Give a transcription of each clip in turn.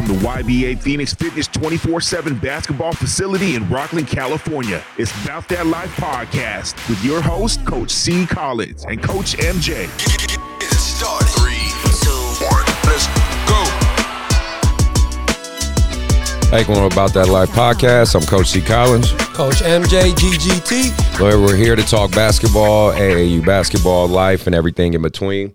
from the YBA Phoenix Fitness 24 7 basketball facility in Rocklin, California. It's About That Life podcast with your host, Coach C. Collins and Coach MJ. Get it started. Three, two, one, let's go. Hey, going about that life podcast. I'm Coach C. Collins. Coach MJ GGT. Where we're here to talk basketball, AAU basketball, life, and everything in between.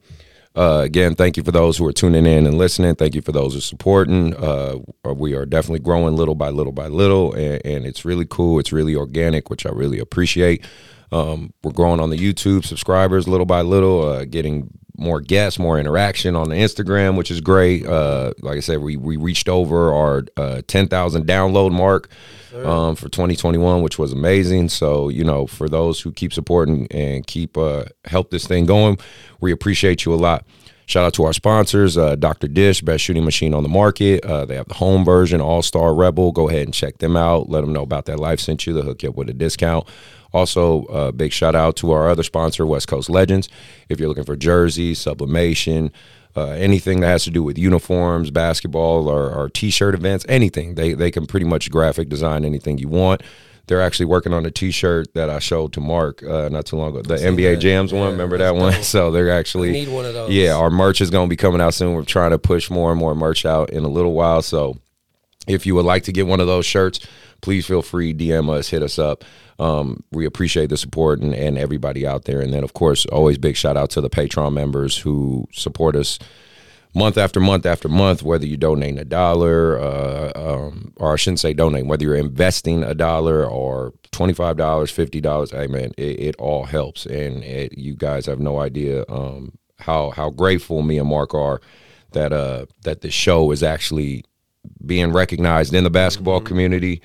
Uh, again, thank you for those who are tuning in and listening. Thank you for those who are supporting. Uh, we are definitely growing little by little by little, and, and it's really cool. It's really organic, which I really appreciate. Um, we're growing on the YouTube subscribers little by little, uh, getting more guests, more interaction on the Instagram, which is great. Uh, like I said, we we reached over our uh, ten thousand download mark um, for 2021, which was amazing. So you know, for those who keep supporting and keep uh, help this thing going, we appreciate you a lot. Shout out to our sponsors, uh, Dr. Dish, best shooting machine on the market. Uh, they have the home version, All Star Rebel. Go ahead and check them out. Let them know about that life sent you. They'll hook you up with a discount. Also, uh, big shout out to our other sponsor, West Coast Legends. If you're looking for jerseys, sublimation, uh, anything that has to do with uniforms, basketball, or, or t-shirt events, anything, they they can pretty much graphic design anything you want. They're actually working on a T-shirt that I showed to Mark uh, not too long ago. The NBA that. Jams one, remember that one? dope. So they're actually I need one of those. Yeah, our merch is going to be coming out soon. We're trying to push more and more merch out in a little while. So if you would like to get one of those shirts, please feel free DM us, hit us up. Um, we appreciate the support and, and everybody out there. And then, of course, always big shout out to the Patreon members who support us month after month after month. Whether you donate a dollar, uh, um, or I shouldn't say donate, whether you're investing a dollar or twenty five dollars, fifty dollars. Hey man, it, it all helps, and it, you guys have no idea um, how how grateful me and Mark are that uh, that the show is actually being recognized in the basketball community.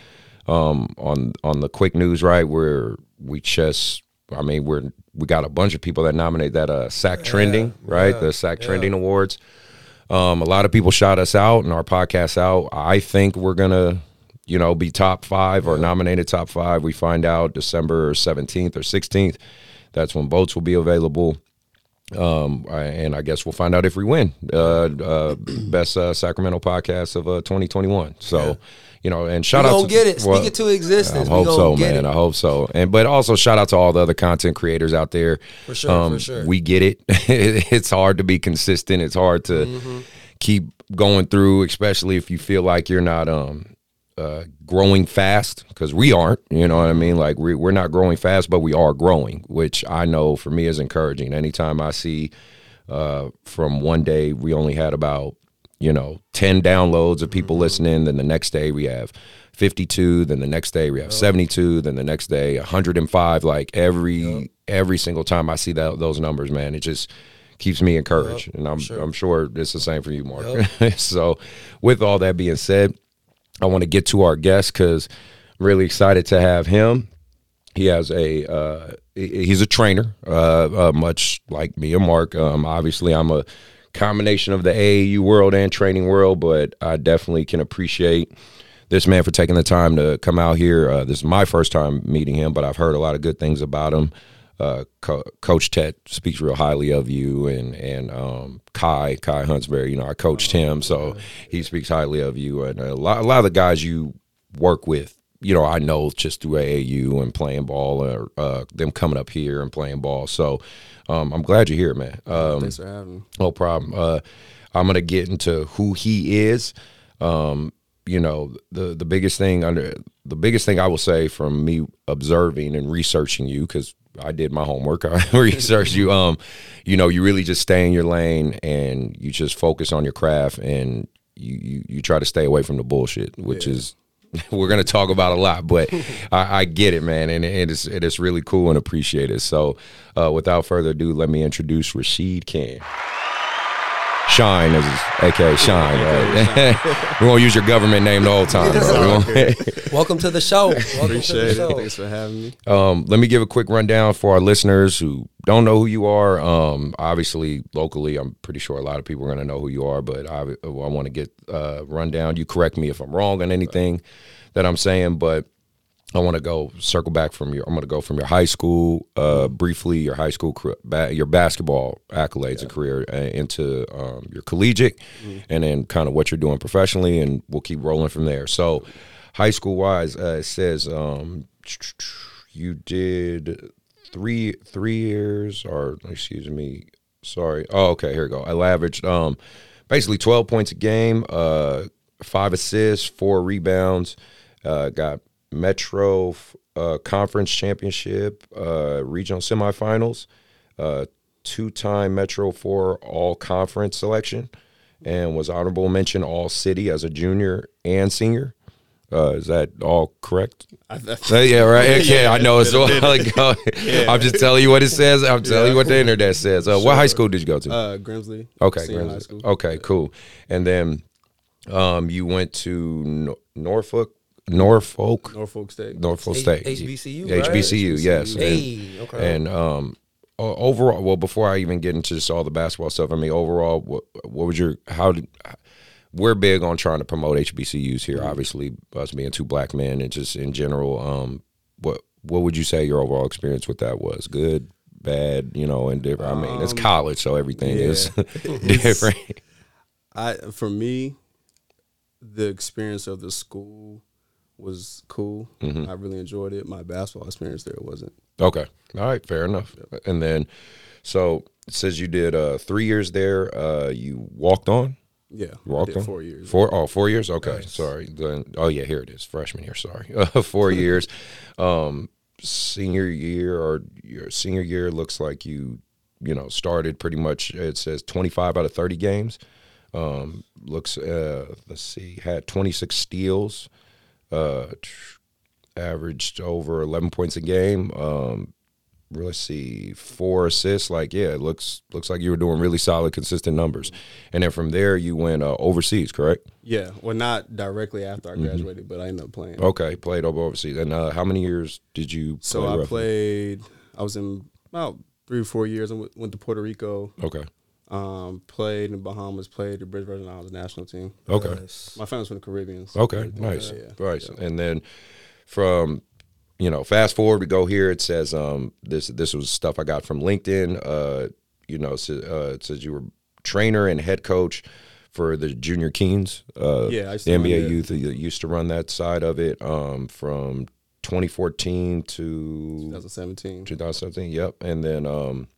Um, on on the quick news, right? Where we just, I mean, we're we got a bunch of people that nominate that uh SAC trending, right? yeah, the SAC yeah. trending awards. Um, a lot of people shout us out and our podcast out. I think we're gonna, you know, be top five or nominated top five. We find out December seventeenth or sixteenth. That's when votes will be available. Um, and I guess we'll find out if we win. Uh, uh, best uh, Sacramento podcast of uh, 2021. So, you know, and We shout out gonna to get it. Speak well, it to existence. I hope so, get man. It. I hope so. And but also shout out to all the other content creators out there. For sure, Um, for sure. We get it. it's hard to be consistent. It's hard to Mm-hmm. keep going through, especially if you feel like you're not um uh, growing fast because we aren't. You know what I mean? Like we we're not growing fast, but we are growing, which I know for me is encouraging. Anytime I see uh, from one day we only had about you know 10 downloads of people listening then the next day we have 52 then the next day we have 72 then the next day 105 like every every single time i see that those numbers man it just keeps me encouraged. And i'm i'm sure it's the same for you mark. So with all that being said i want to get to our guest cuz i'm really excited to have him. He has a uh, he's a trainer, uh, uh, much like me and Mark. Um, obviously, I'm a combination of the AAU world and training world, but I definitely can appreciate this man for taking the time to come out here. Uh, this is my first time meeting him, but I've heard a lot of good things about him. Uh, Co- Coach Tet speaks real highly of you, and and um, Kai Kai Huntsberry. You know, I coached him, so he speaks highly of you, and a lot a lot of the guys you work with you know, I know just through AAU and playing ball or uh, them coming up here and playing ball. So um, I'm glad you're here, man. Um, Thanks for having me. no problem. Uh, I'm gonna get into who he is. Um, you know, the the biggest thing under the biggest thing I will say from me observing and researching you because I did my homework. I researched you. Um, you know, you really just stay in your lane and you just focus on your craft and you you, you try to stay away from the bullshit, which is we're gonna talk about a lot, but I, I get it, man, and it is it is really cool and appreciated. So, uh, without further ado, let me introduce Rashid Khan. Shine is aka Shine. Right? we won't use your government name the whole time. bro. Welcome to the show. Welcome to the Appreciate it. show. Thanks for having me. Um, let me give a quick rundown for our listeners who don't know who you are. Um, obviously, locally, I'm pretty sure a lot of people are going to know who you are, but I, I want to get uh, rundown. You correct me if I'm wrong on anything that I'm saying, but I want to go circle back from your. I'm going to go from your high school, uh, briefly your high school, ba- your basketball accolades and career uh, into um, your collegiate, and then kind of what you're doing professionally, and we'll keep rolling from there. So, high school wise, uh, it says um, you did three three years, or excuse me, sorry. Oh, okay, here we go. I averaged um, basically 12 points a game, uh, five assists, four rebounds. Uh, got Metro uh, Conference Championship, uh, regional semifinals, uh, two-time Metro Four All Conference selection, and was honorable mention All City as a junior and senior. Uh, is that all correct? I, Uh, yeah, right. Okay, I know it's a while ago. I'm just telling you what it says. I'm telling you what the internet says. Uh, What high school did you go to? uh, Grimsley. okay, Grimsley. high school. okay, cool. And then um, you went to Nor- Norfolk, Norfolk, Norfolk State. Norfolk H- State, HBCU, right? HBCU, yes. And, Hey, okay. and um, overall, well, before I even get into just all the basketball stuff, I mean, overall, what, what was your how did we're big on trying to promote HBCUs here. Obviously, us being two black men, and just in general, um, what what would you say your overall experience with that was? Good, bad, you know, and different. I mean, it's college, so everything is different. I for me, the experience of the school was cool. Mm-hmm. I really enjoyed it. My basketball experience there wasn't. Okay. All right. Fair enough. And then, so it says you did uh, three years there. Uh, you walked on. Yeah, walked on four years. Four. Oh, four years. Okay. Sorry. Then. Oh yeah. Here it is. Freshman year. Sorry. Uh, four years. Um, senior year or your senior year looks like you, you know, started pretty much. It says twenty five out of thirty games. Um, looks. Uh, let's see. Had twenty six steals. Uh, averaged over 11 points a game. Um, let's see, four assists. Like, yeah, it looks looks like you were doing really solid, consistent numbers. And then from there, you went uh, overseas, correct? Yeah, well, not directly after Mm-hmm. I graduated, but I ended up playing. Okay, played over overseas. And uh, how many years did you? so play I roughly? played. I was in about three or four years. I went to Puerto Rico. Okay, Um, played in Bahamas. Played the British Virgin Islands national team. okay, Nice. My family's from the Caribbean. so- okay, nice, yeah, nice. And then from you know, fast forward, we go here. It says um, this this was stuff I got from LinkedIn. Uh, you know, it says, uh, it says you were trainer and head coach for the Junior Kings. Uh, Yeah, I used the NBA that. youth. You used to run that side of it um, from 2014 to 2017. 2017. Yep, and then. Um,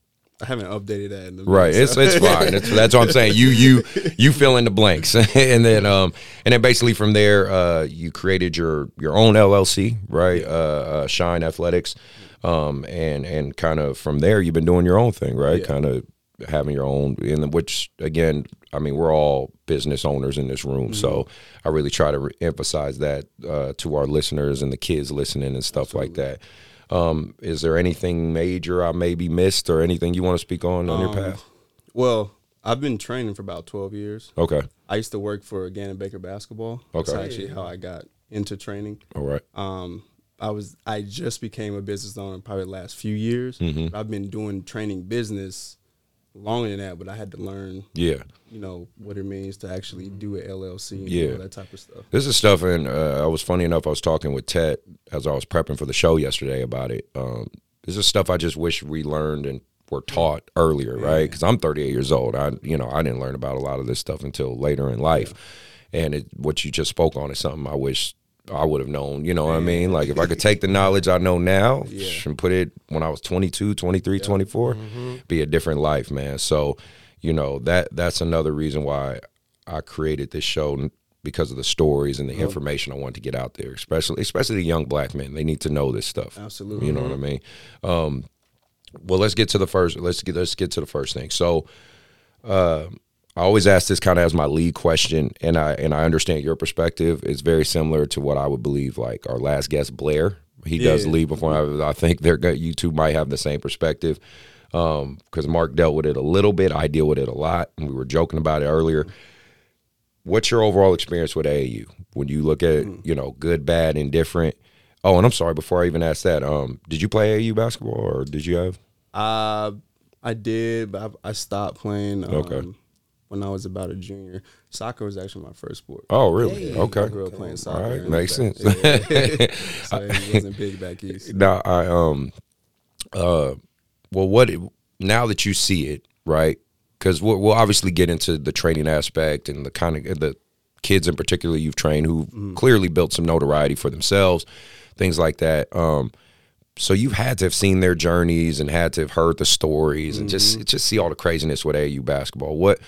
I haven't updated that. In the Right. It's it's fine. It's, that's what I'm saying. You you you fill in the blanks, and then um and then basically from there, uh, you created your your own LLC, right? Uh, uh, Shine Athletics, um, and and kind of from there, you've been doing your own thing, right? Yeah. Kind of having your own, and which again, I mean, we're all business owners in this room, so I really try to re- emphasize that uh, to our listeners and the kids listening and stuff like that. Um, is there anything major I maybe missed or anything you want to speak on on your Um, path? Well, I've been training for about 12 years. Okay. I used to work for Ganon Baker Basketball. Okay. That's actually how I got into training. All right. Um, I was I just became a business owner probably the last few years. Mm-hmm. I've been doing training business longer than that, but I had to learn, Yeah. you know, what it means to actually do an LLC and Yeah. all that type of stuff. This is stuff, and uh, I was funny enough. I was talking with Ted as I was prepping for the show yesterday about it. Um, this is stuff I just wish we learned and were taught earlier, right? Because I'm 38 years old. I, you know, I didn't learn about a lot of this stuff until later in life. And it, what you just spoke on is something I wish I would have known. You know what I mean? Like if I could take the knowledge I know now and put it when I was 22, 23, 24, be a different life, man. So, you know that that's another reason why I created this show because of the stories and the information I want to get out there, especially especially the young black men. They need to know this stuff. Absolutely. You know what I mean? Um, well, let's get to the first. Let's get let's get to the first thing. So, uh, I always ask this kind of as my lead question, and I and I understand your perspective. It's very similar to what I would believe. Like our last guest, Blair, he does Yeah. lead before. I, I think they're you two might have the same perspective because Mark dealt with it a little bit. I deal with it a lot, and we were joking about it earlier. What's your overall experience with AAU when you look at you know good, bad, indifferent? Oh, and I'm sorry. Before I even ask that, um, did you play AAU basketball or did you have? Uh, I did, but I, I stopped playing. Um, Okay. When I was about a junior. Soccer was actually my first sport. Oh, really? Okay. I grew up playing soccer. All right, makes sense. yeah. so it wasn't big back east. Now I um uh well what it, now that you see it right because we'll, we'll obviously get into the training aspect and the kind of the kids in particular you've trained who clearly built some notoriety for themselves things like that um so you've had to have seen their journeys and had to have heard the stories and just just see all the craziness with AU basketball what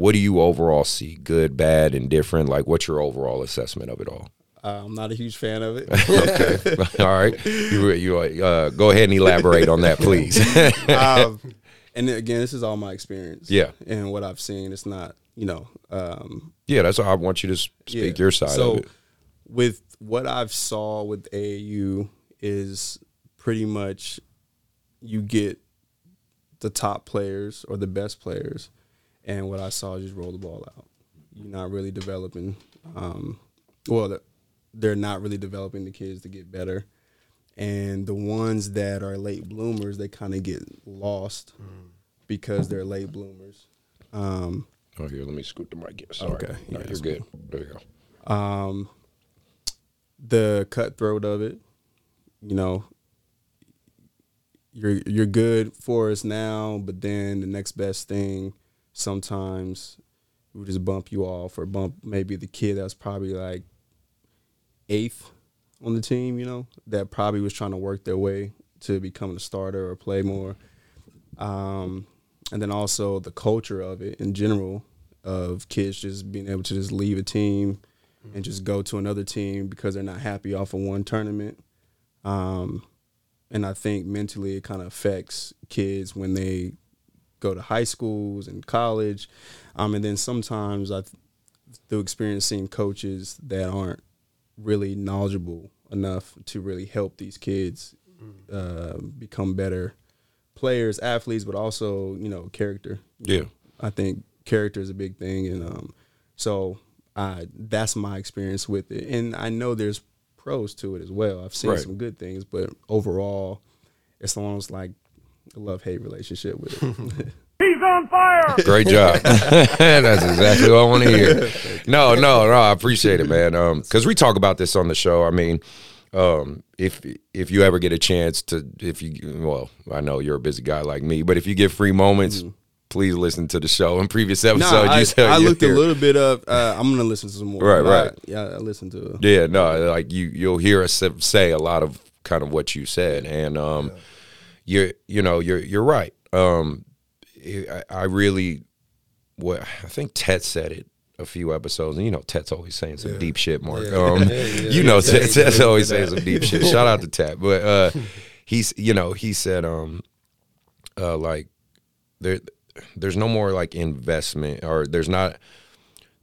what do you overall see good bad and different like what's your overall assessment of it all Uh, I'm not a huge fan of it. okay. All right. You, you uh, go ahead and elaborate on that, please. um, and again, this is all my experience. Yeah. and what I've seen. It's not, you know, um, yeah, that's all I want you to speak Yeah. your side so of it. with what I've saw with AAU is pretty much you get the top players or the best players, and what I saw is just roll the ball out. You're not really developing. Um, well, they're not really developing the kids to get better, and the ones that are late bloomers, they kind of get lost because they're late bloomers. Um, Oh, here, let me scoot the mic in. Sorry. Okay. No, Yeah, you're that's good. There you go. um, the cutthroat of it. You know, you're you're good for us now, but then the next best thing sometimes we just bump you off or bump maybe the kid that's probably like eighth on the team. You know, that probably was trying to work their way to become a starter or play more. Um, and then also the culture of it in general of kids just being able to just leave a team and just go to another team because they're not happy off of one tournament. Um, and I think mentally it kind of affects kids when they go to high schools and college. Um, and then sometimes I, through experiencing coaches that aren't really knowledgeable enough to really help these kids uh, become better players, athletes, but also you know character. Yeah. I think character is a big thing, and um, so I that's my experience with it. And I know there's pros to it as well. I've seen Right. some good things, but overall, it's almost like love hate relationship with it. He's on fire. Great job. That's exactly what I want to hear. No, no, no. I appreciate it, man. Um, because we talk about this on the show. I mean, um, if if you ever get a chance to, if you, well, I know you're a busy guy like me, but if you get free moments, please listen to the show. In previous Mm-hmm. no, episodes, I, you said I you looked a little bit of. Uh, I'm gonna listen to some more. Right, but I- right. yeah, I listened to. it. Yeah, no, like you you'll hear us say a lot of kind of what you said, and um, you're you know you're you're right. Um, I, I really, what I think Tet said it a few episodes, and you know Tet's always saying some deep shit, Mark. Yeah. Um, Yeah, yeah, you know yeah, Tet, yeah, Tet's yeah, always yeah. saying some deep shit. Shout out to Tet, but uh, he's you know he said um, uh, like there there's no more like investment or there's not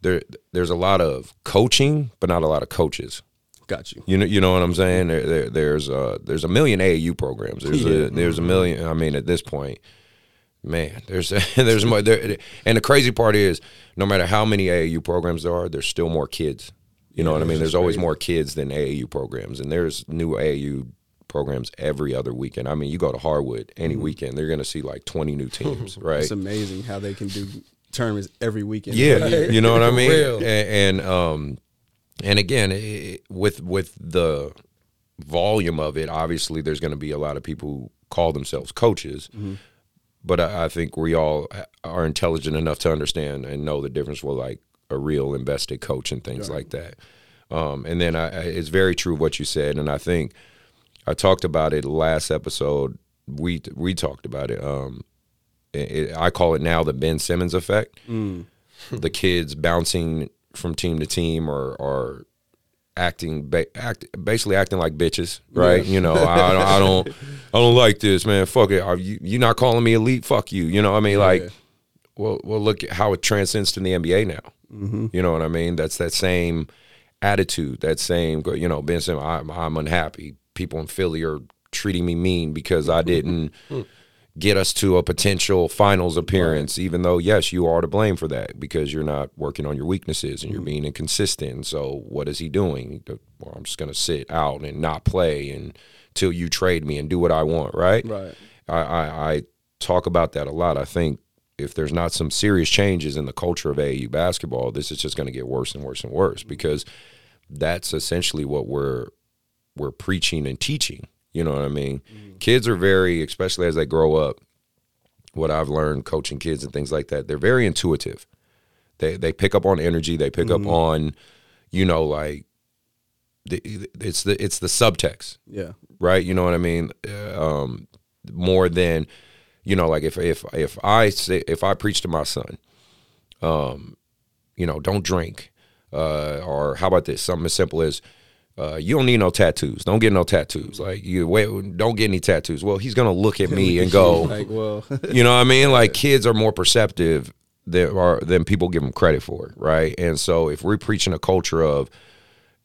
there there's a lot of coaching, but not a lot of coaches. Got you. You know, you know what I'm saying. There, there, there's uh, there's a million AAU programs. There's a, there's a million. I mean, at this point, man, there's there's more. There, and the crazy part is, no matter how many AAU programs there are, there's still more kids. You know what I mean? There's always more kids than AAU programs, and there's new AAU programs every other weekend. I mean, you go to Harwood any weekend, they're gonna see like 20 new teams, right? It's amazing how they can do tournaments every weekend. Yeah, you know what I mean. And, and um, and again, it, with with the volume of it, obviously, there's going to be a lot of people who call themselves coaches. But I, I think we all are intelligent enough to understand and know the difference with like a real invested coach and things like that. Um, and then I, I, it's very true what you said, and I think I talked about it last episode. We we talked about it. Um, it, it- I call it now the Ben Simmons effect. the kids bouncing from team to team or or acting ba- act, basically acting like bitches, right? You know, I, don't- I don't I don't like this, man. Fuck it. Are you you not calling me elite? Fuck you. You know what I mean? Like, well, well, look at how it transcends to the NBA now. Mm-hmm. You know what I mean? That's that same attitude, that same, you know, Ben Simmons, I'm, I'm unhappy. People in Philly are treating me mean because I mm-hmm. didn't hmm. Get us to a potential finals appearance, even though, yes, you are to blame for that because you're not working on your weaknesses and you're mm-hmm. being inconsistent. So, what is he doing? Well, I'm just going to sit out and not play until you trade me and do what I want, right? Right. I, I, I talk about that a lot. I think if there's not some serious changes in the culture of AAU basketball, this is just going to get worse and worse and worse mm-hmm. because that's essentially what we're we're preaching and teaching. You know what I mean? Kids are very, especially as they grow up. What I've learned coaching kids and things like that, they're very intuitive. They they pick up on energy. They pick up on, you know, like the, it's the it's the subtext Yeah. right? You know what I mean? Uh, Um, more than, you know, like if if if I say if I preach to my son, um, you know, don't drink, uh, or how about this? Something as simple as. Uh, you don't need no tattoos. Don't get no tattoos. Like you wait, don't get any tattoos. Well, he's gonna look at me and go, like, well, you know what I mean? Like kids are more perceptive than are than people give them credit for, right? And so if we're preaching a culture of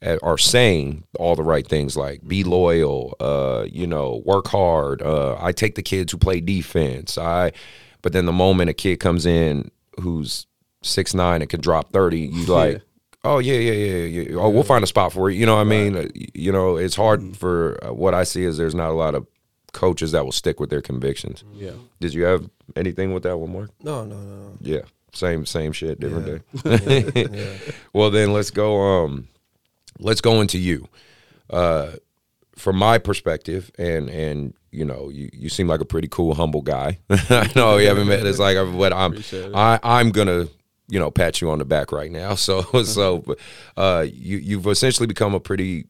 uh, are saying all the right things like be loyal, uh, you know, work hard. Uh, I take the kids who play defense. I, but then the moment a kid comes in who's six nine and can drop thirty, you like, oh yeah, yeah, yeah, yeah. Oh, we'll find a spot for you. You know what I mean? You know, it's hard for uh, what I see is there's not a lot of coaches that will stick with their convictions. yeah. Did you have anything with that one, Mark? No, no, no, no. Yeah, same same shit, different Yeah. day. Yeah. Well, then let's go. Um, let's go into you. Uh, from my perspective, and and you know, you, you seem like a pretty cool, humble guy. I know you haven't met. It's like, but I'm I I'm gonna you know pat you on the back right now. So so, uh, you you've essentially become a pretty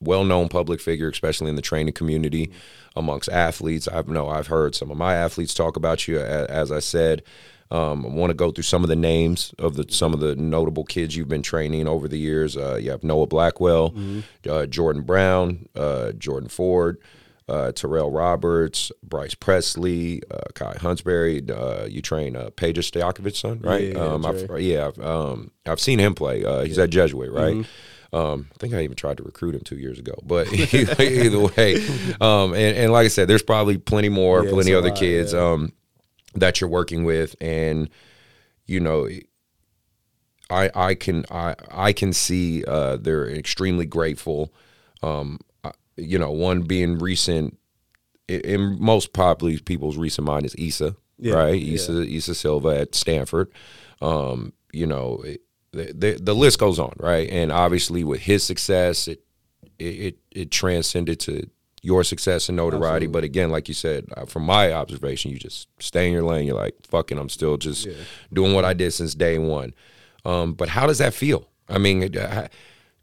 well-known public figure, especially in the training community amongst athletes. I've know I've heard some of my athletes talk about you. As I said, um, I want to go through some of the names of the some of the notable kids you've been training over the years. Uh, you have Noah Blackwell, uh, Jordan Brown, uh, Jordan Ford. Uh, Terrell Roberts, Bryce Presley, uh, Kai Huntsberry. Uh, you train uh, Peja Stojakovic's son, right? Yeah, um, I've, yeah, I've, um, I've seen him play. Uh, he's at Jesuit, right? Mm-hmm. Um, I think I even tried to recruit him two years ago, but either way, um, and, and like I said, there's probably plenty more, Yeah, plenty other lot, kids yeah. um, that you're working with, and you know, I I can I I can see uh, they're extremely grateful. Um, you know, one being recent in- most probably people's recent mind is Issa, Yeah, right? yeah. Issa Issa Silva at Stanford. Um, you know, it, the, the the list goes on, right? And obviously, with his success, it it it, transcended to your success and notoriety. But again, like you said, uh, from my observation, you just stay in your lane. You're like, fucking, I'm still just doing what I did since day one. Um, but how does that feel? I mean, uh,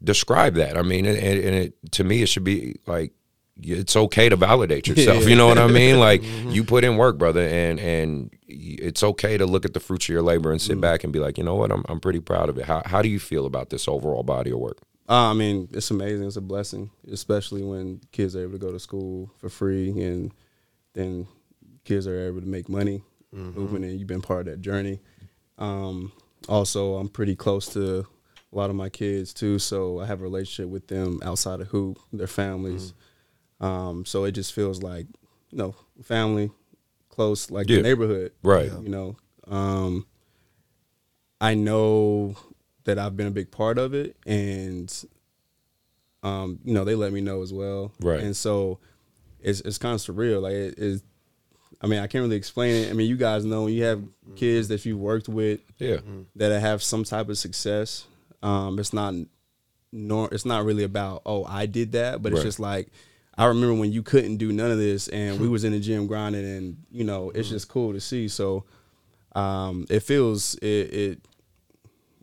describe that. I mean, and, and it, to me, it should be like it's okay to validate yourself. You know what I mean? Like you put in work, brother, and and it's okay to look at the fruits of your labor and sit back and be like, you know what, I'm I'm pretty proud of it. How how do you feel about this overall body of work? Uh, I mean, it's amazing. It's a blessing, especially when kids are able to go to school for free, and then kids are able to make money moving, and you've been part of that journey. Um, also, I'm pretty close to a lot of my kids too, so I have a relationship with them outside of hoop, their families. Um, so it just feels like, you know, family, close, like Yeah. the neighborhood, Right. You know, um, I know that I've been a big part of it, and um, you know, they let me know as well, Right. And so it's it's kind of surreal. Like it is, I mean, I can't really explain it. I mean, you guys know you have kids that you've worked with Yeah. that have some type of success. Um, it's not nor it's not really about oh I did that, but it's just like I remember when you couldn't do none of this and we was in the gym grinding and you know it's just cool to see. So um, it feels it, it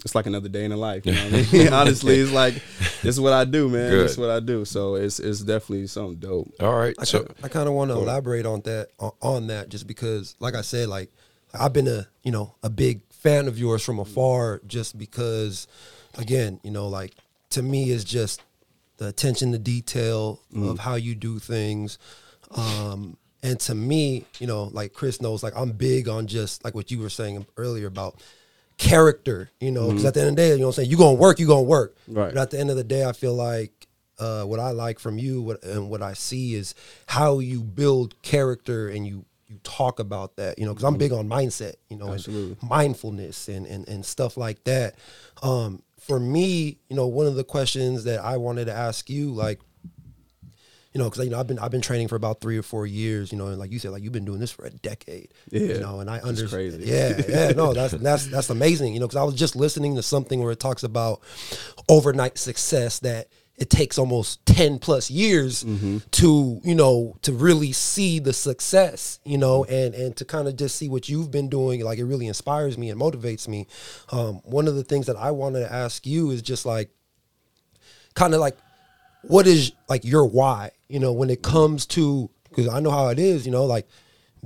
it's like another day in the life. You know what I mean? Honestly, it's like this is what I do, man. Good. This is what I do. So it's it's definitely something dope. All right. I, So I kind of want to elaborate on that on, on that just because, like I said, like I've been a you know a big fan of yours from afar, just because, again, you know, like to me is just the attention to detail of how you do things, um, and to me, you know, like Chris knows, like I'm big on just like what you were saying earlier about character, you know, because at the end of the day, you know what I'm saying, you're gonna work, you're gonna work. Right. But at the end of the day, I feel like uh, what I like from you what, and what I see is how you build character and you you talk about that, you know, because I'm big on mindset, you know, Absolutely. and mindfulness and, and and stuff like that. Um, for me, you know, one of the questions that I wanted to ask you, like, you know, because you know I've been I've been training for about three or four years, you know, and like you said, like you've been doing this for a decade, you know, and I understand. crazy. Yeah, yeah, no, that's that's that's amazing, you know, because I was just listening to something where it talks about overnight success that it takes almost 10 plus years to you know to really see the success you know and and to kind of just see what you've been doing like it really inspires me and motivates me. Um, one of the things that i wanted to ask you is just like kind of like what is like your why you know when it comes to because i know how it is you know like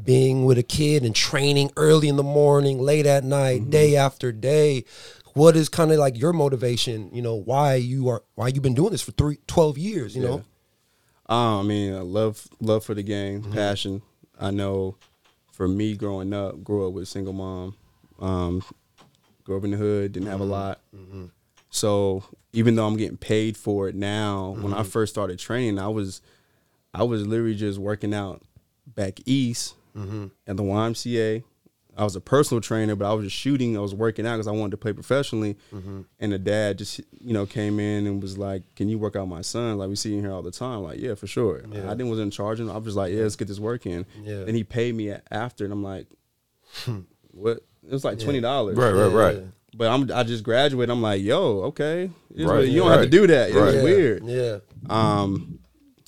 being with a kid and training early in the morning late at night day after day what is kind of like your motivation you know why you are why you've been doing this for three, 12 years you know Um, I mean, I love love for the game, Mm-hmm. passion. I know for me growing up, grew up with a single mom. Um, grew up in the hood, didn't Mm-hmm. have a lot. So even though I'm getting paid for it now, when Mm-hmm. I first started training, I was I was literally just working out back east Mm-hmm. at the YMCA. I was a personal trainer, but I was just shooting. I was working out because I wanted to play professionally. Mm-hmm. And the dad just, you know, came in and was like, "Can you work out my son? Like we see him here all the time." Like, yeah, for sure. Yeah. I didn't wasn't charging. I was just like, "Yeah, let's get this work in." Yeah. Then he paid me after, and I'm like, "What?" It was like twenty dollars. Right, right, right. Yeah. But I'm I just graduated. I'm like, "Yo, okay, Right, you don't have to do that. It was right. weird." yeah Um,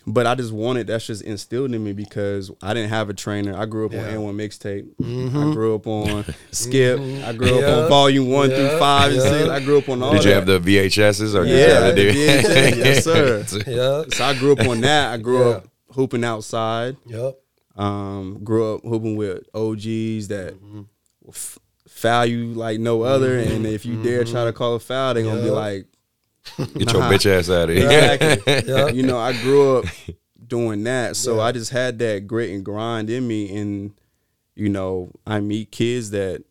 but I just wanted that's just instilled in me because I didn't have a trainer. I grew up Yeah. on AND1 mixtape. I grew up on Skip. I grew up Yeah. on Volume One Yeah. through Five and Yeah. Six. I grew up on all. Did you that. have the VHSs or did you Yeah, have the the VHS, yes, sir. yeah So I grew up on that. I grew Yeah. up hooping outside. yep Um, grew up hooping with OGs that Mm-hmm. f- foul you like no other, and if you dare try to call a foul, they're gonna be like, Get your bitch ass out of here. Exactly. Yeah. You know, I grew up doing that. So Yeah. I just had that grit and grind in me. And, you know, I meet kids that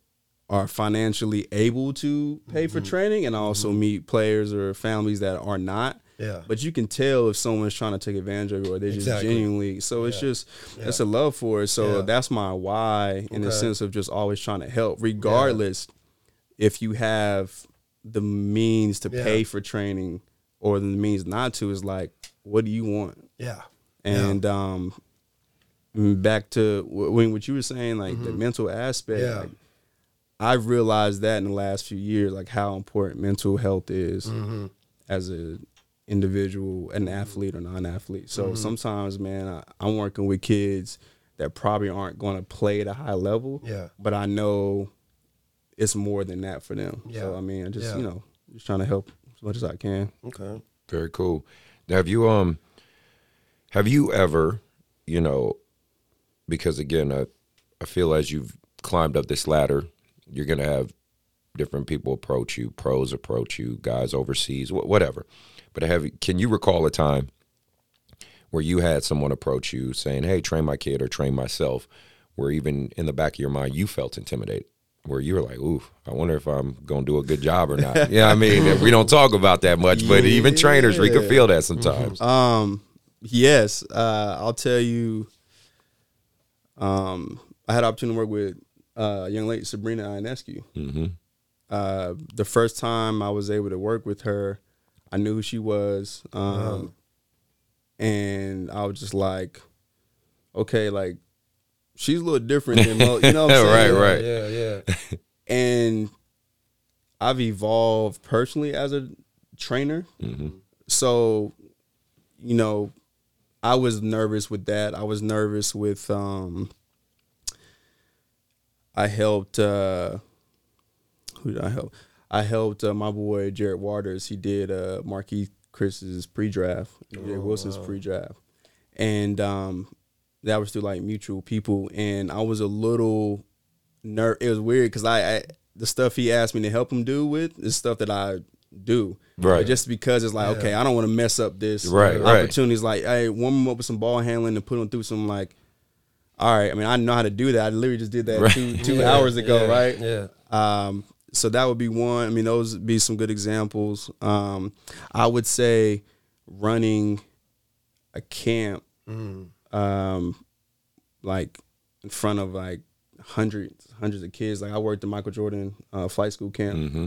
are financially able to pay Mm-hmm. for training and I also meet players or families that are not. Yeah. But you can tell if someone's trying to take advantage of you or they're just Exactly. genuinely. So it's Yeah. just, it's a love for it. So Yeah. that's my why in the sense of just always trying to help, regardless if you have the means to Yeah. pay for training or the means not to is like what do you want yeah and um back to when what you were saying like the mental aspect Mm-hmm. Yeah. like, i've realized that in the last few years like how important mental health is Mm-hmm. as a individual an athlete or non-athlete so Mm-hmm. sometimes man I, i'm working with kids that probably aren't going to play at a high level Yeah. but i know it's more than that for them Yeah. so Yeah. i mean I just Yeah. you know just trying to help as much as i can okay Very cool. Now, have you um, have you ever, you know, because again, I, I feel as you've climbed up this ladder, you're gonna have different people approach you, pros approach you, guys overseas, wh- whatever. But have you- can you recall a time where you had someone approach you saying, "Hey, train my kid" or "train myself," where even in the back of your mind you felt intimidated? Where you were like, "Ooh, I wonder if I'm gonna do a good job or not." yeah, I mean, we don't talk about that much, but even trainers, we can feel that sometimes. Um, yes, uh, I'll tell you. Um, I had opportunity to work with uh, young lady, Sabrina Ionescu. hmm Uh, the first time I was able to work with her, I knew who she was, um, and I was just like, okay, like she's a little different than most, you know what I'm Right, saying? right. yeah yeah. And I've evolved personally as a trainer. hmm so you know i was nervous with that. I was nervous with um i helped uh who did i help? I helped uh, my boy jared waters. He did uh Marquese Chriss's pre-draft jay wilson's pre-draft. And um that was through like mutual people and i was a little ner- it was weird because I, I the stuff he asked me to help him do with is stuff that i do Right. But just because it's like okay i don't want to mess up this Right, right. opportunities like hey warm him up with some ball handling and put him through some like all right i mean i know how to do that i literally just did that Right. two two Yeah, hours ago yeah, right yeah um, so that would be one. I mean, those would be some good examples. Um, I would say running a camp, Mm. Um, like in front of like hundreds, hundreds of kids. Like I worked at Michael Jordan uh, flight school camp. hmm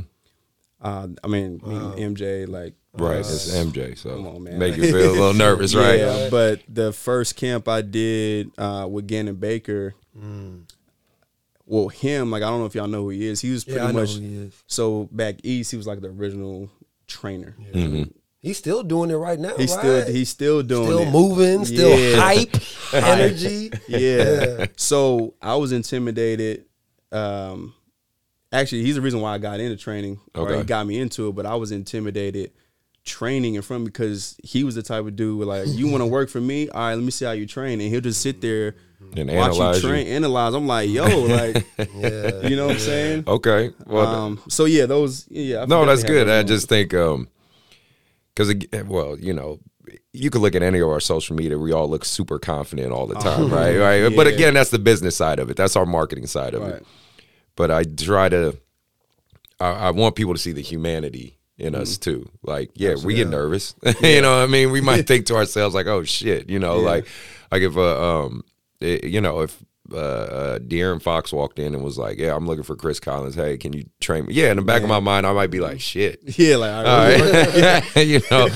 Uh, I mean, meeting MJ, like Right, that's- it's MJ, so Come on, man. make you feel a little nervous, right? Yeah, but the first camp I did uh, with Ganon Baker, well, him, like I don't know if y'all know who he is. He was pretty Yeah, I know much who he is. so back east. He was like the original trainer. He's still doing it right now. He's right? still he's still doing still it. moving, still Yeah. hype, energy. Yeah. So I was intimidated. Um, actually, he's the reason why I got into training. Or Okay. he got me into it, but I was intimidated training in front of me because he was the type of dude where like, you want to work for me? All right, let me see how you train, and he'll just sit there. And Watch analyze you you. train, analyze. I'm like, yo, like, Yeah. you know what I'm saying? Okay, well, Um, so yeah, those, yeah. I no, that's good. I just think, um, because well, you know, you could look at any of our social media. We all look super confident all the time, right? Right. But again, that's the business side of it. That's our marketing side of Right. it. But I try to. I, I want people to see the humanity in Mm-hmm. us too. Like, yeah, we get nervous. you know what I mean? We might think to ourselves like, "Oh shit," you know, Yeah. like, like if uh, um, it- you know, if uh, uh, De'Aaron Fox walked in and was like, "Yeah, I'm looking for Chris Collins. Hey, can you train me?" Yeah, in the back of my mind, I might be like, "Shit." Yeah, like, all All right. right, you know,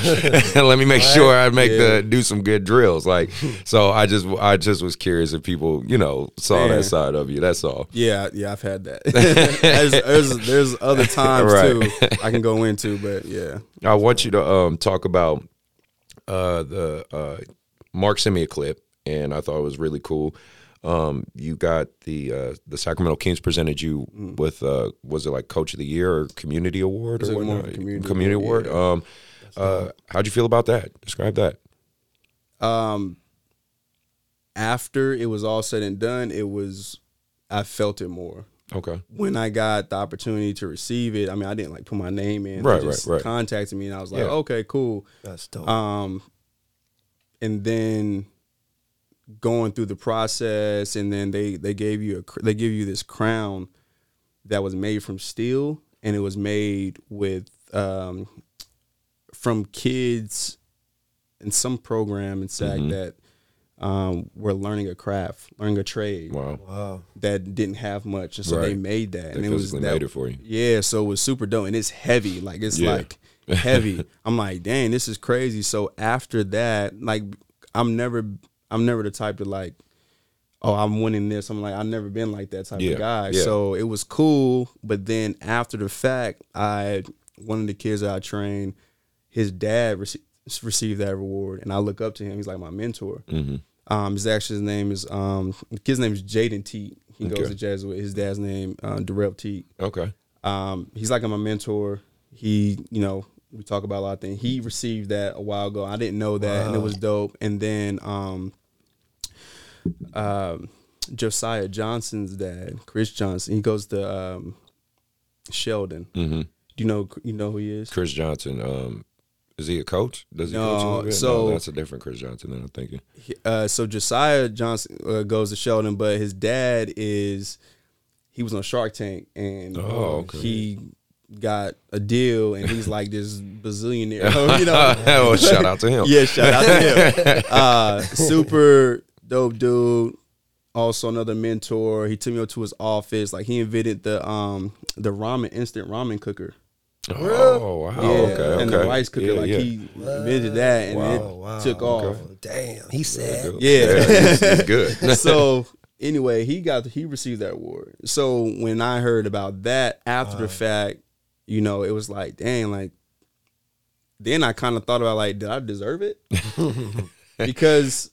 let me make sure I make Yeah. the do some good drills. Like, so I just I just was curious if people, you know, saw Man. that side of you. That's all. Yeah, yeah, I've had that. there's, there's there's other times Right. too I can go into, but yeah. I want you to um talk about uh the uh Mark sent me a clip and I thought it was really cool. Um you got the uh the Sacramento Kings presented you with uh was it like coach of the year or community award It's or like more whatnot? of community award. award, Um uh how'd you feel about that? Describe that. Um, after it was all said and done, it was I felt it more Okay. when I got the opportunity to receive it. I mean, I didn't like put my name in. Right, they just right, right. Contacted me, and I was like, Yeah. okay, cool. That's dope. Um, and then going through the process, and then they they gave you a they give you this crown that was made from steel, and it was made with um from kids in some program in SAC Mm-hmm. that um were learning a craft, learning a trade Wow. wow. that didn't have much, and so they made that, They and it was physically that, made it for you. Yeah, so it was super dope, and it's heavy, like it's Yeah. like heavy. I'm like, dang, this is crazy. So after that, like, I'm never, I'm never the type to like, oh, I'm winning this. I'm like, I've never been like that type Yeah, of guy. yeah. So it was cool, but then after the fact, I one of the kids that I trained, his dad rece- received that reward, and I look up to him. He's like my mentor. Mm-hmm. Um, his actually his name is um, the kid's name is Jaden Teague. He Okay. goes to Jesuit. His dad's name uh, Darrell Teague. Okay. Um, he's like my mentor. He, you know, we talk about a lot of things. He received that a while ago. I didn't know that, and it was dope. And then um, um, Josiah Johnson's dad, Chris Johnson, he goes to um, Sheldon. Mm-hmm. Do you know you know who he is? Chris Johnson, um, is he a coach? Does he No, coach so- no, that's a different Chris Johnson than I'm thinking. Uh, so Josiah Johnson uh, goes to Sheldon, but his dad is he was on Shark Tank, and Oh, okay. he got a deal, and he's like this bazillionaire, you know. well, shout out to him. Yeah, shout out to him. uh, super dope dude. Also another mentor. He took me up to his office. Like he invented the um the ramen instant ramen cooker. Oh wow. Yeah, okay. Okay. and the rice cooker. Yeah, like yeah. he invented that, and Wow, it wow. took off. Damn. He said. Yeah. he's, he's good. so anyway, he got he received that award. So when I heard about that after the fact, you know, it was like, dang, like then I kind of thought about like, did I deserve it? because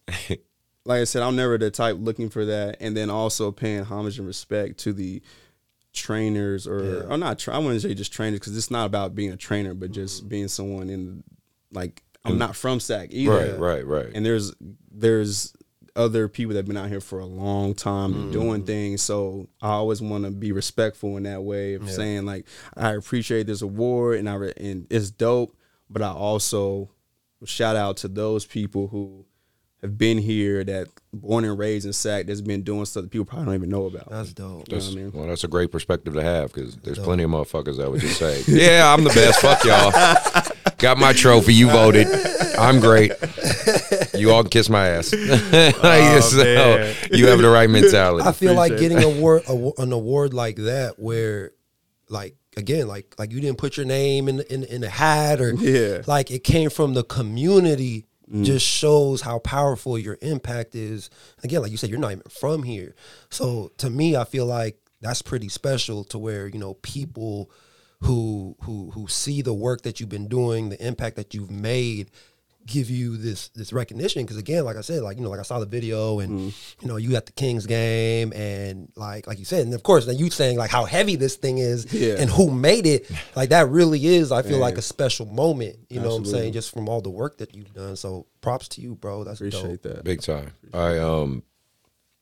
like I said, I'm never the type looking for that, and then also paying homage and respect to the trainers or or not. I wouldn't say just trainers because it's not about being a trainer, but just being someone in like I'm not from SAC either. right. Right. Right. And there's there's other people that have been out here for a long time and doing Mm-hmm. things. So I always want to be respectful in that way of saying like I appreciate this award and I re- and it's dope, but I also shout out to those people who have been here that born and raised in SAC that's been doing stuff that people probably don't even know about. That's dope. You know what I mean? Well, that's a great perspective to have because there's plenty of motherfuckers that would just say, "Yeah, I'm the best. Fuck y'all. Got my trophy. You voted. I'm great. You all can kiss my ass." Oh, like, so, uh, you have the right mentality. I feel like getting a award, a, an award like that, where, like, again, like like you didn't put your name in in in a hat or Yeah. like it came from the community. Mm. Just shows how powerful your impact is. Again, like you said, you're not even from here. So to me, I feel like that's pretty special to where you know people who who who see the work that you've been doing, the impact that you've made, give you this this recognition. Because again, like I said, like you know, like I saw the video and you know you at the Kings game and like like you said, and of course, now you saying like how heavy this thing is Yeah. and who made it, like that really is. I feel like a special moment. You know what I'm saying? Just from all the work that you've done. So props to you, bro. That's Appreciate dope. that. Big time. I um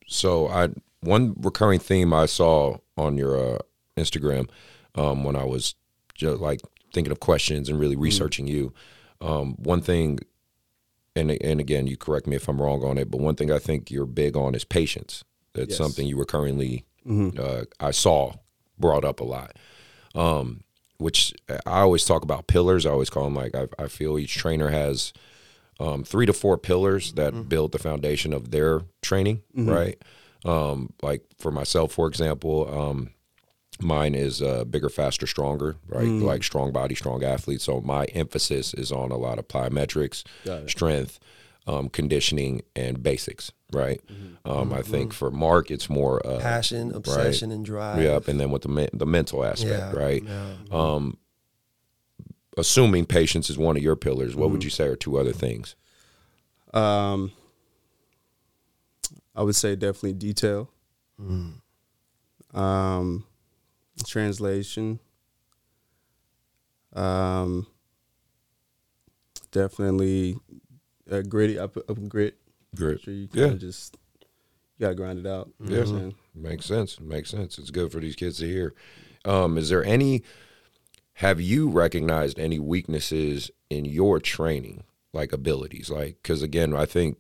so I one recurring theme I saw on your uh, Instagram um when I was just like thinking of questions and Mm. really researching you. Um one thing and and again you correct me if I'm wrong on it, but one thing I think you're big on is patience. That's Yes. something you recurrently Mm-hmm. uh, I saw brought up a lot. Um which I always talk about pillars. I always call them like I, I feel each trainer has um, three to four pillars that build the foundation of their training, right? Um, like for myself, for example, um, mine is uh, bigger, faster, stronger, right? Like strong body, strong athlete. So my emphasis is on a lot of plyometrics, strength, um, conditioning, and basics, right? Um, I think for Mark, it's more uh, Passion, obsession, and drive. Yep, and then with the men- the mental aspect, Yeah, right? yeah. Um, assuming patience is one of your pillars, what would you say are two other things? Um, I would say definitely detail. Um, translation. Um, definitely uh, gritty. Up, up grit. Grit. Sure, you Yeah. just you gotta grind it out. You know what I'm? Makes sense. Makes sense. It's good for these kids to hear. Um, is there any? Have you recognized any weaknesses in your training, like abilities? Like, because again, I think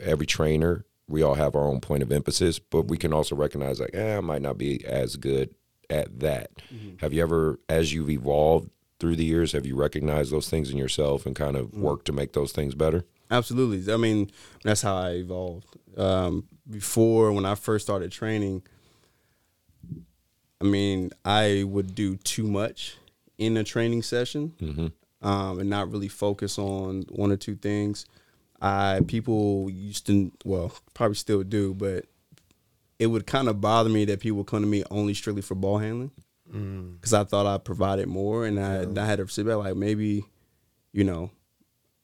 every trainer, we all have our own point of emphasis, but we can also recognize, like, eh, I might not be as good at that. Have you ever, as you've evolved through the years, have you recognized those things in yourself and kind of worked to make those things better? Absolutely. I mean, that's how I evolved. Um, before, when I first started training, I mean, I would do too much in a training session um, and not really focus on one or two things. I people used to, well, probably still do, but it would kind of bother me that people come to me only strictly for ball handling because I thought I provided more, and I, I had to sit back like maybe, you know,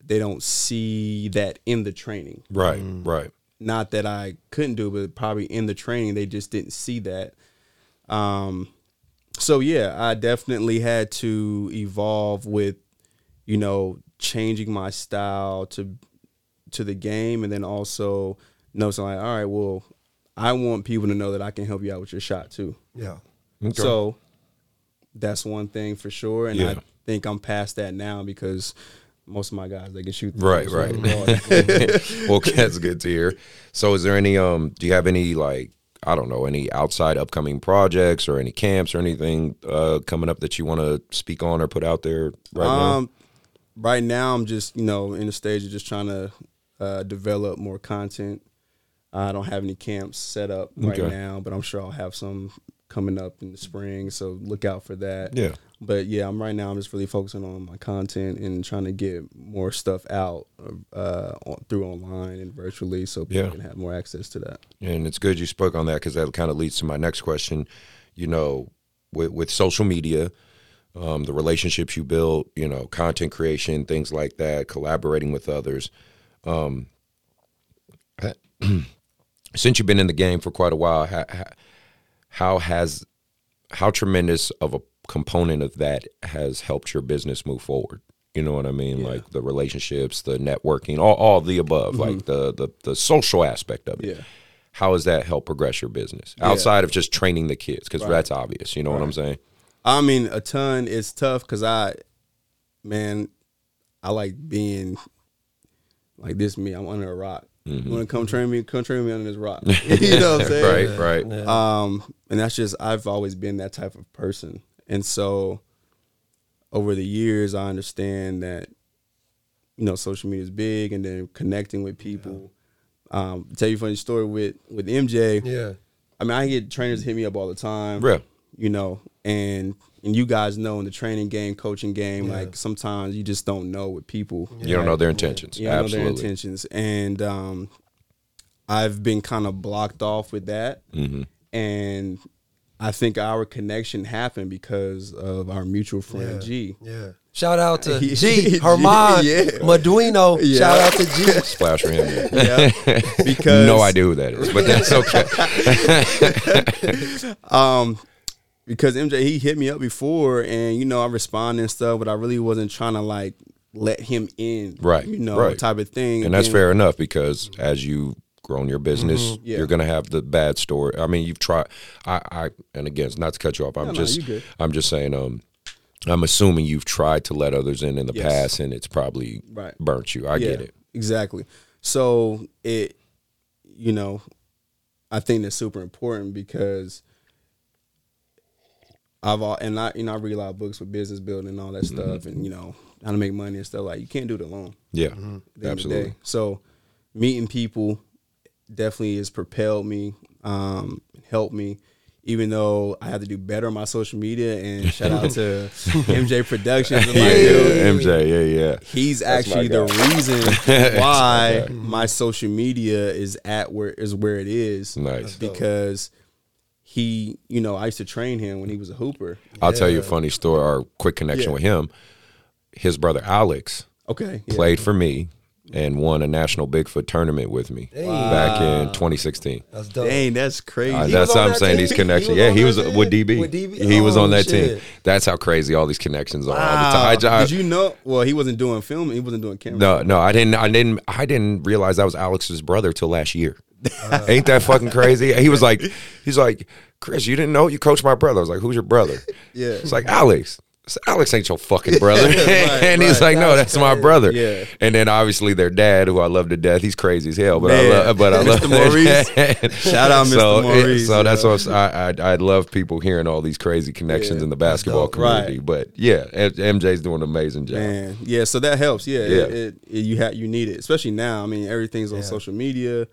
they don't see that in the training. Right. Right. Not that I couldn't do, it, but probably in the training they just didn't see that. Um, so yeah, I definitely had to evolve with, you know, changing my style to to the game, and then also noticing like, all right, well, I want people to know that I can help you out with your shot too. Yeah. Okay. So that's one thing for sure, and I think I'm past that now because most of my guys they can shoot. Right, threes. right. Well, that's good to hear. So, is there any um? Do you have any like I don't know any outside upcoming projects or any camps or anything uh coming up that you want to speak on or put out there right um, right now I'm just you know in the stage of just trying to uh, develop more content. I don't have any camps set up right Okay. now, but I'm sure I'll have some coming up in the spring. So look out for that. Yeah. But yeah, I'm right now. I'm just really focusing on my content and trying to get more stuff out uh, on, through online and virtually, so people Yeah. can have more access to that. And it's good you spoke on that because that kind of leads to my next question. You know, with with social media. Um, the relationships you build, you know, content creation, things like that, collaborating with others. Um, since you've been in the game for quite a while, how, how has how tremendous of a component of that has helped your business move forward? You know what I mean? Like the relationships, the networking, all, all the above, like the, the the social aspect of it. Mm-hmm. Yeah. How has that helped progress your business outside of just training the kids? Because that's obvious. You know what I'm saying? I mean, a ton. It's tough because I, man, I like being like this. Me, I'm under a rock. You want to come train me? Come train me under this rock. you know what I'm saying? right, right. Um, and that's just I've always been that type of person, and so over the years, I understand that you know social media is big, and then connecting with people. Um, tell you a funny story with with MJ. Yeah. I mean, I get trainers hit me up all the time. Yeah. You know, and and you guys know in the training game, coaching game, like sometimes you just don't know what people. You don't know their intentions. You don't know their intentions, and um, I've been kind of blocked off with that, Mm-hmm. and I think our connection happened because of our mutual friend G. Yeah. Shout out to G, G, Herman, yeah. Maduino. Yeah. Shout out to G. Splash for him. Yeah, because no idea who that is, but that's okay. um because MJ he hit me up before and you know I responded and stuff, but I really wasn't trying to like let him in, Right, You know, right. type of thing. and that's then- fair enough because as you grown your business, Mm-hmm. Yeah. you're gonna have the bad story. I mean, you've tried. I, I and again, it's not to cut you off. I'm No, no, just, good. I'm just saying. Um, I'm assuming you've tried to let others in in the Yes. past, and it's probably Right. burnt you. I get it. Exactly. So it, you know, I think that's super important because I've all and I you know I read a lot of books with business building and all that Mm-hmm. stuff and you know how to make money and stuff like you can't do it alone. Yeah, at the end of the absolutely. So meeting people definitely has propelled me, um, helped me. Even though I have to do better on my social media, and shout out to MJ Productions, my Yeah, dude. MJ. Yeah, yeah. He's That's actually the reason why my social media is at where is where it is. Nice. because he, you know, I used to train him when he was a hooper. I'll tell you a funny story or quick connection Yeah. with him. His brother Alex Okay, yeah. played for me and won a national Bigfoot tournament with me back in 2016. That's dope. Dang, that's crazy. Uh, that's was how I'm that saying team? these connections. He was yeah, he was team? with DB. With DB? He was Oh, on that shit. team. That's how crazy all these connections are all the time. I, I- Did you know? Well, he wasn't doing film. He wasn't doing camera. no, no, I didn't. I didn't. I didn't realize that was Alex's brother till last year. Ain't that fucking crazy? He was like, he's like, Chris, you didn't know you coached my brother. I was like, who's your brother? Yeah. It's like Alex. I said, Alex ain't your fucking brother. and he's right. like, no, that's my brother. Yeah. And then obviously their dad, who I love to death, he's crazy as hell. But Man. I love, but I love Mr. their Maurice. dad. Shout out Mr. So, it- Maurice, so that's yeah. what I, I I love people hearing all these crazy connections Yeah. in the basketball community. Right. But yeah, MJ's doing an amazing job. Man, yeah. So that helps. Yeah, Yeah. It, it, it- you have you need it, especially now. I mean, everything's on Yeah. social media.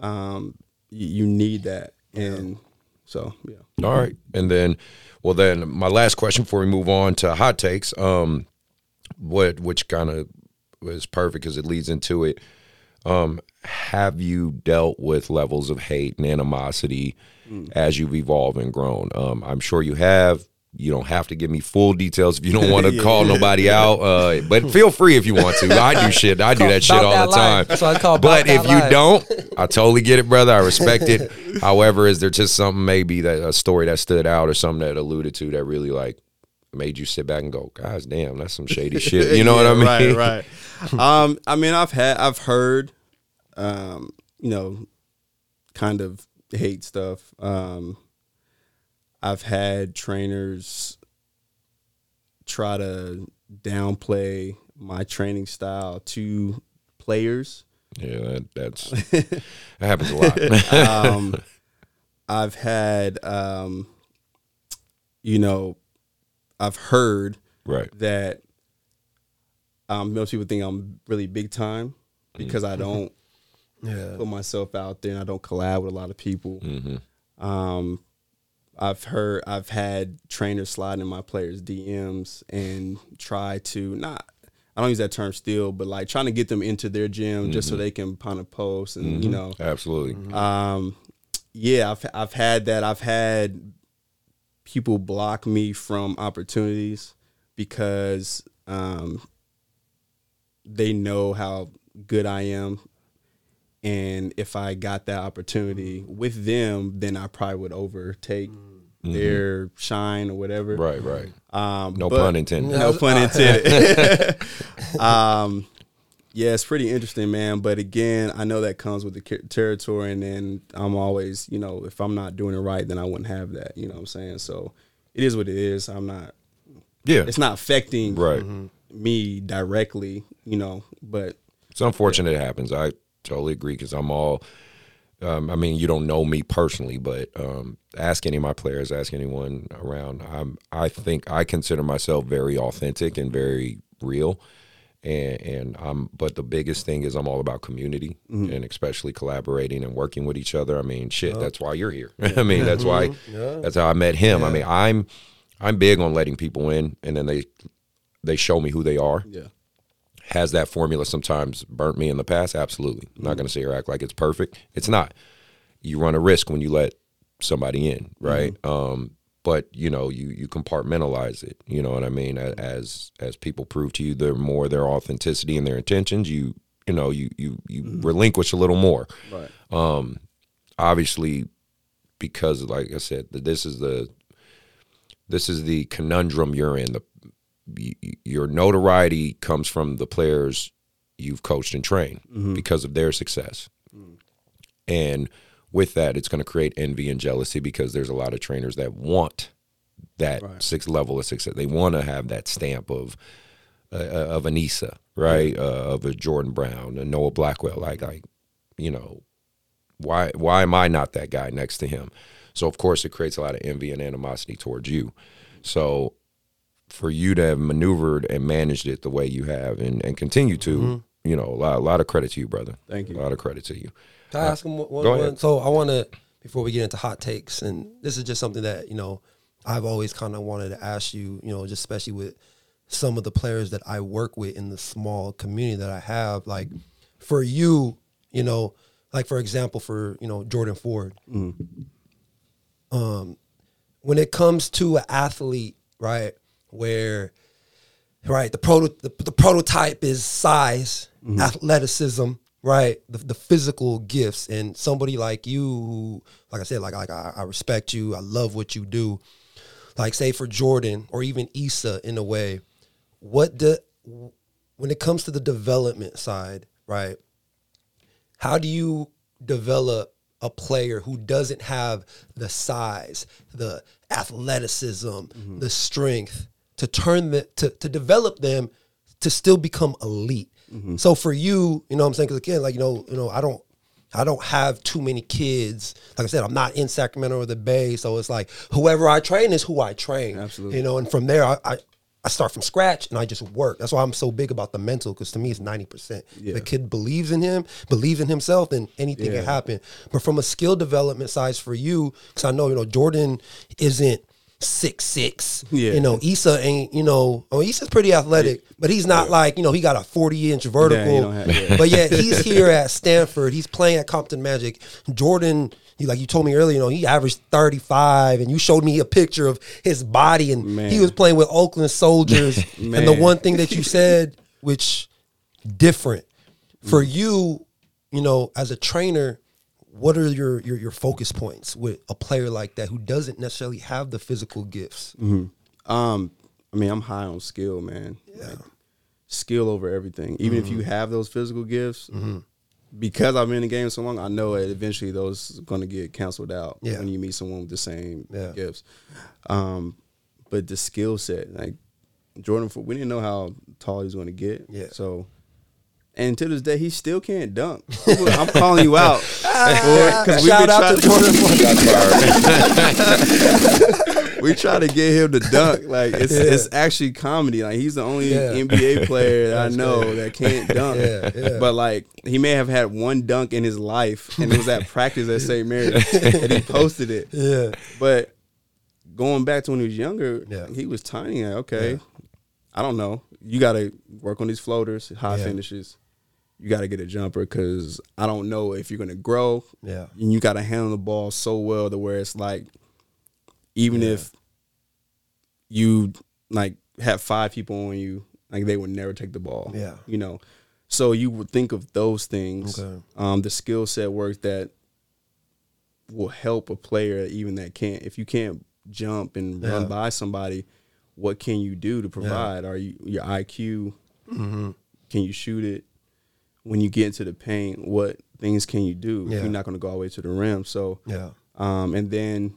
Um, you, you need that, and so yeah. All right. And then, well, then my last question before we move on to hot takes, um, what which kind of was perfect because it leads into it. Um, have you dealt with levels of hate and animosity as you've evolved and grown? Um, I'm sure you have. You don't have to give me full details if you don't want to Yeah. call nobody out. Uh, but feel free if you want to. I do shit. I do that shit all that the time. life. That's what I call But if you life. don't, I totally get it, brother. I respect it. However, is there just something maybe that a story that stood out or something that alluded to that really like made you sit back and go, "Guys, damn, that's some shady shit." You know what I mean? Right, right. um, I mean, I've had, I've heard, um, you know, kind of hate stuff. Um, I've had trainers try to downplay my training style to players. Yeah, that, that's that happens a lot. um, I've had, um, you know, I've heard right. that um, most people think I'm really big time because I don't Yeah. put myself out there and I don't collab with a lot of people. Mm-hmm. Um, I've heard, I've had trainers slide in my players' DMs and try to not. I don't use that term still, but like trying to get them into their gym just so they can kind of post and you know Absolutely. um, yeah, I've I've had that. I've had people block me from opportunities because um, they know how good I am, and if I got that opportunity with them, then I probably would overtake their shine or whatever. Right. Right. Um, No but- pun intended. no pun intended. um, yeah, it's pretty interesting, man. But again, I know that comes with the territory, and then I'm always, you know, if I'm not doing it right, then I wouldn't have that. You know what I'm saying? So it is what it is. I'm not. Yeah. It's not affecting Right. me directly, you know. But It's unfortunate it happens. I totally agree because I'm all. Um, I mean, you don't know me personally, but um, ask any of my players, ask anyone around. I'm. I think I consider myself very authentic and very real, and and I'm. But the biggest thing is I'm all about community and especially collaborating and working with each other. I mean, shit, that's why you're here. I mean, that's why. That's how I met him. I mean, I'm. I'm big on letting people in, and then they they show me who they are. Yeah. Has that formula sometimes burnt me in the past? Absolutely. I'm not mm-hmm. going to say or act like it's perfect. It's not. You run a risk when you let somebody in, mm-hmm. right? Um, but you know, you you compartmentalize it. You know what I mean? Mm-hmm. As as people prove to you their more their authenticity and their intentions, you you know you you you relinquish a little more. Right. Um, obviously, because like I said, th- this is the this is the conundrum you're in. The your notoriety comes from the players you've coached and trained because of their success, and with that, it's going to create envy and jealousy because there's a lot of trainers that want that Right. sixth level of success. They want to have that stamp of uh, of an Issa, right? Uh, of a Jordan Brown, a Noah Blackwell. Like, like you know, why why am I not that guy next to him? So of course it creates a lot of envy and animosity towards you. So for you to have maneuvered and managed it the way you have and, and continue to, mm-hmm. you know, a lot, a lot of credit to you, brother. Thank you. A lot of credit to you. Can I uh, ask him one? one- ahead. one? So I want to before we get into hot takes, and this is just something that you know I've always kind of wanted to ask you. You know, just especially with some of the players that I work with in the small community that I have. Like for you, you know, like for example, for you know Jordan Ford. Mm. Um, when it comes to an athlete, right, where right the proto the, the prototype is size mm-hmm. athleticism right the, the physical gifts. And somebody like you who like i said like, like I, I respect you i love what you do. Like say for jordan or even Issa in a way what the when it comes to the development side right how do you develop a player who doesn't have the size, the athleticism, mm-hmm. the strength to turn the to, to develop them to still become elite? Mm-hmm. So for you, you know what I'm saying? Because again, like you know, you know, I don't I don't have too many kids. Like I said, I'm not in Sacramento or the Bay, so it's like whoever I train is who I train. Absolutely. You know, and from there I, I I start from scratch and I just work. That's why I'm so big about the mental because to me it's 90%. Yeah. The kid believes in him, believes in himself, then anything Yeah. can happen. But from a skill development size for you, because I know, you know, Jordan isn't six six. Yeah. You know, Issa ain't, you know, oh, Issa's pretty athletic, but he's not like, you know, he got a 40 inch vertical. don't have- yeah. But yet he's here at Stanford. He's playing at Compton Magic. Jordan, you like you told me earlier, you know, he averaged 35 and you showed me a picture of his body and Man. he was playing with Oakland Soldiers. and the one thing that you said, which different for mm. you, you know, as a trainer, what are your, your your focus points with a player like that who doesn't necessarily have the physical gifts? Um, I mean, I'm high on skill, man. Like, skill over everything. Even if Mm-hmm. you have those physical gifts, because I've been in the game so long, I know that eventually those are going to get canceled out Yeah. when you meet someone with the same Yeah. gifts. Um, but the skill set, like Jordan, we didn't know how tall he was going to get. Yeah. So. And to this day, he still can't dunk. I'm calling you out. Because Shout out to Jordan. we try to get him to dunk. Like it's it's actually comedy. Like he's the only Yeah. NBA player that I know great. that can't dunk. Yeah, yeah. But like he may have had one dunk in his life, and it was at practice at St. Mary's, and he posted it. yeah. But going back to when he was younger, Yeah. he was tiny. Like, okay, Yeah. I don't know. You got to work on these floaters, high Yeah. finishes. You got to get a jumper because I don't know if you're gonna grow. Yeah. and you got to handle the ball so well to where it's like, even Yeah. if you like have five people on you, like they would never take the ball. Yeah. you know. So you would think of those things, Okay. um, the skill set work that will help a player even that can't. If you can't jump and Yeah. run by somebody, what can you do to provide? Are you your IQ? Mm-hmm. Can you shoot it? When you get into the paint, what things can you do? Yeah. You're not going to go all the way to the rim. So, Yeah. um, and then,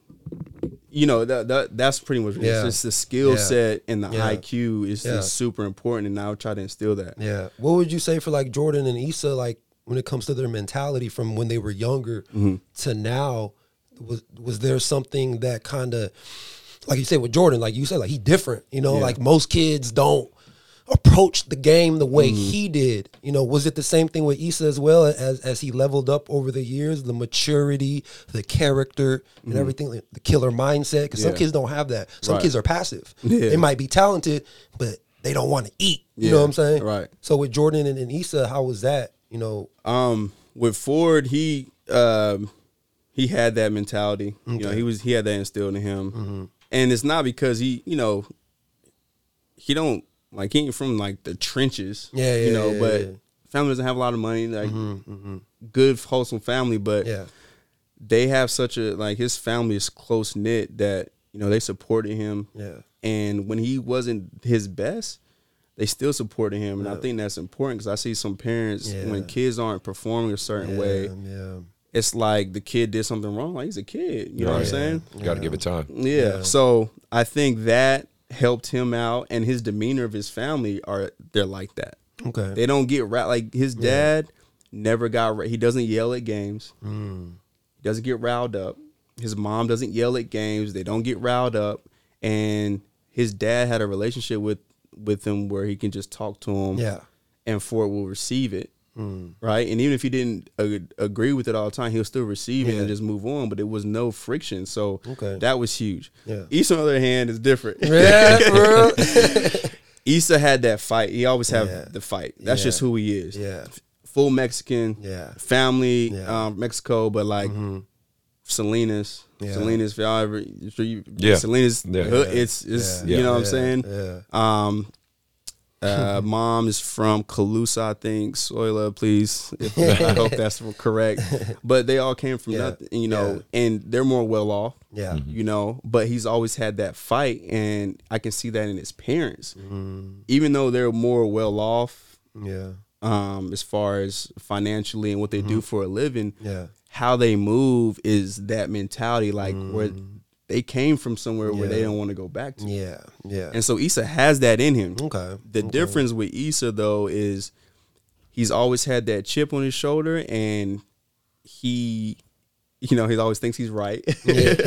you know, that, that that's pretty much. Yeah. It's just the skill Yeah. set and the Yeah. IQ is Yeah. just super important. And I'll try to instill that. Yeah. What would you say for like Jordan and Issa, like when it comes to their mentality from when they were younger Mm-hmm. to now? Was was there something that kind of, like you said with Jordan, like you said, like he different. You know, Yeah. like most kids don't approach the game the way Mm-hmm. he did. You know, was it the same thing with Issa as well as as he leveled up over the years, the maturity, the character, and everything, like the killer mindset? Because some Mm-hmm. Kids don't have that. Some Right. kids are passive. Yeah. They might be talented, but they don't want to eat. You know what I'm saying? right. So with Jordan and, and Issa, how was that? You know, Um, with Ford, he um, he had that mentality. You know, he was he had that instilled in him, Mm-hmm. And it's not because he, you know, he don't like he ain't from like the trenches. Yeah, yeah, you know, yeah, but yeah. Mm-hmm, family doesn't have a lot of money. Like good wholesome family, but yeah, they have such a like his family is close knit that you know they supported him. yeah, And when he wasn't his best, they still supported him, and I think that's important because I see some parents when kids aren't performing a certain yeah, way, yeah. It's like the kid did something wrong. Like he's a kid, you know what I'm saying? You got to give it time. Yeah. So I think that helped him out, and his demeanor of his family are they're like that. Okay. They don't get ra- like his dad never got. ra- He doesn't yell at games. Mm. He doesn't get riled up. His mom doesn't yell at games. They don't get riled up, and his dad had a relationship with with him where he can just talk to him. Yeah. And Ford will receive it. Mm. Right, and even if he didn't ag- agree with it all the time, he'll still receive it and just move on. But it was no friction, so Okay. that was huge. Yeah. Issa, on the other hand, is different. Yeah, bro. Issa had that fight. He always have Yeah. the fight. That's Yeah. just who he is. Yeah. Full Mexican. Yeah. Family, Yeah. Mm-hmm. um, Mexico, but like Salinas. Yeah. Salinas, if y'all ever, if you, Yeah. Salinas, Yeah. it's, it's Yeah. you know what Yeah. I'm saying? Yeah. Um, uh, mom is from Calusa, I think. Soila, please. If, I hope that's correct. But they all came from Yeah. nothing, you know, Yeah. and they're more well off. Yeah. You know, but he's always had that fight, and I can see that in his parents. Mm-hmm. Even though they're more well off, Yeah. um, as far as financially and what they do for a living, Mm-hmm. Yeah. how they move is that mentality, like where they came from somewhere where they. Don't want to go back to. Yeah. Yeah. And so Issa has that in him. okay. The difference with Issa though is he's always had that chip on his shoulder and he you know, he always thinks he's right. and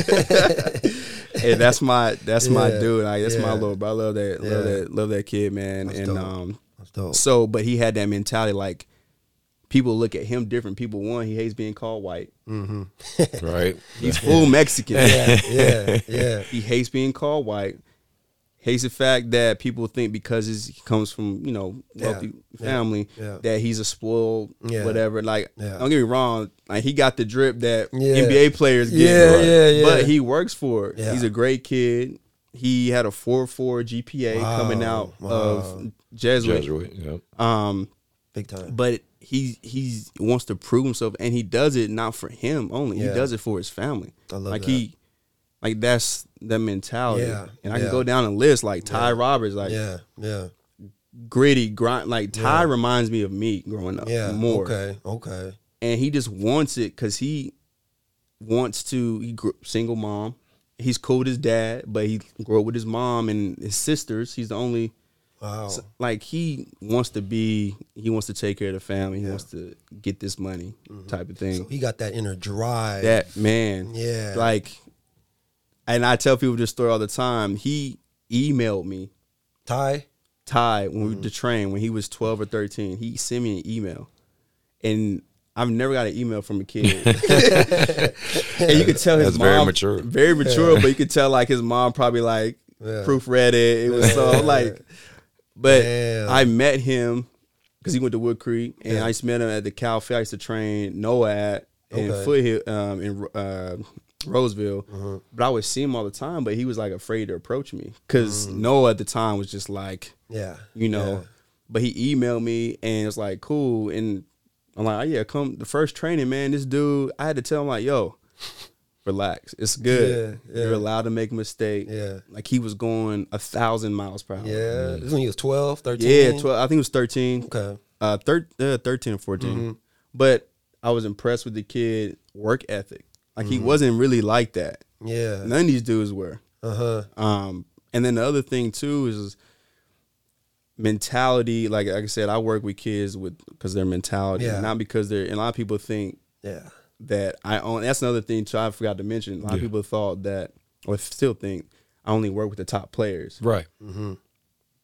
that's my that's my dude. Like that's my little bro. I love that love that love that kid, man. That's and dope. um so but he had that mentality like people look at him different. People one, he hates being called white. Right. He's full Mexican. yeah. Yeah. Yeah. He hates being called white. Hates the fact that people think because he's, he comes from you know wealthy Yeah. family Yeah. that he's a spoiled Yeah. whatever. Like Yeah. don't get me wrong, like he got the drip that Yeah. NBA players get. Yeah, right? yeah, yeah. But he works for it. Yeah. He's a great kid. He had a four four GPA Wow. coming out Wow. of Jesuit. Jesuit. Yeah. Um, Big time. but he he wants to prove himself, and he does it not for him only. Yeah. He does it for his family. I love like that. he, like that's the mentality. Yeah, And I yeah. can go down a list like Ty Roberts, like yeah. Yeah. gritty grind. Like Ty reminds me of me growing up. Yeah. more. Okay. Okay. And he just wants it because he wants to. He grew, single mom. He's cool with his dad, but he grew up with his mom and his sisters. He's the only Wow. so, like he wants to be he wants to take care of the family he Yeah. wants to get this money type of thing So he got that inner drive. that man Yeah. like and i tell people this story all the time he emailed me Ty. ty when we Mm. the train when he was 12 or 13 he sent me an email and I've never got an email from a kid, and you could tell his That's mom very mature. very mature, but you could tell like his mom probably like Yeah. proofread it. It was so like, but Damn. I met him because he went to Wood Creek, and Yeah. I used to meet him at the Cal Fair. I used to train Noah at in Okay. Foothill um, in uh, Roseville, Uh-huh. but I would see him all the time. But he was like afraid to approach me because Mm. Noah at the time was just like, Yeah. you know. But he emailed me and it's like cool, and I'm like, oh yeah, come the first training, man. This dude, I had to tell him like, yo, relax, it's good. Yeah, You're allowed to make a mistake. Yeah. like he was going a thousand miles per hour. Yeah. This when he was 12, 13. yeah, twelve. I think it was thirteen. Okay. Uh, thir- uh, 13 or 14. Mm-hmm. But I was impressed with the kid work ethic. Like Mm-hmm. he wasn't really like that. Yeah. None of these dudes were. Uh huh. Um, and then the other thing too is mentality. Like, like I said, I work with kids with because their mentality, Yeah. not because they're. And a lot of people think Yeah. That I own. That's another thing too. I forgot to mention. A lot of people thought that, or still think, I only work with the top players. Right.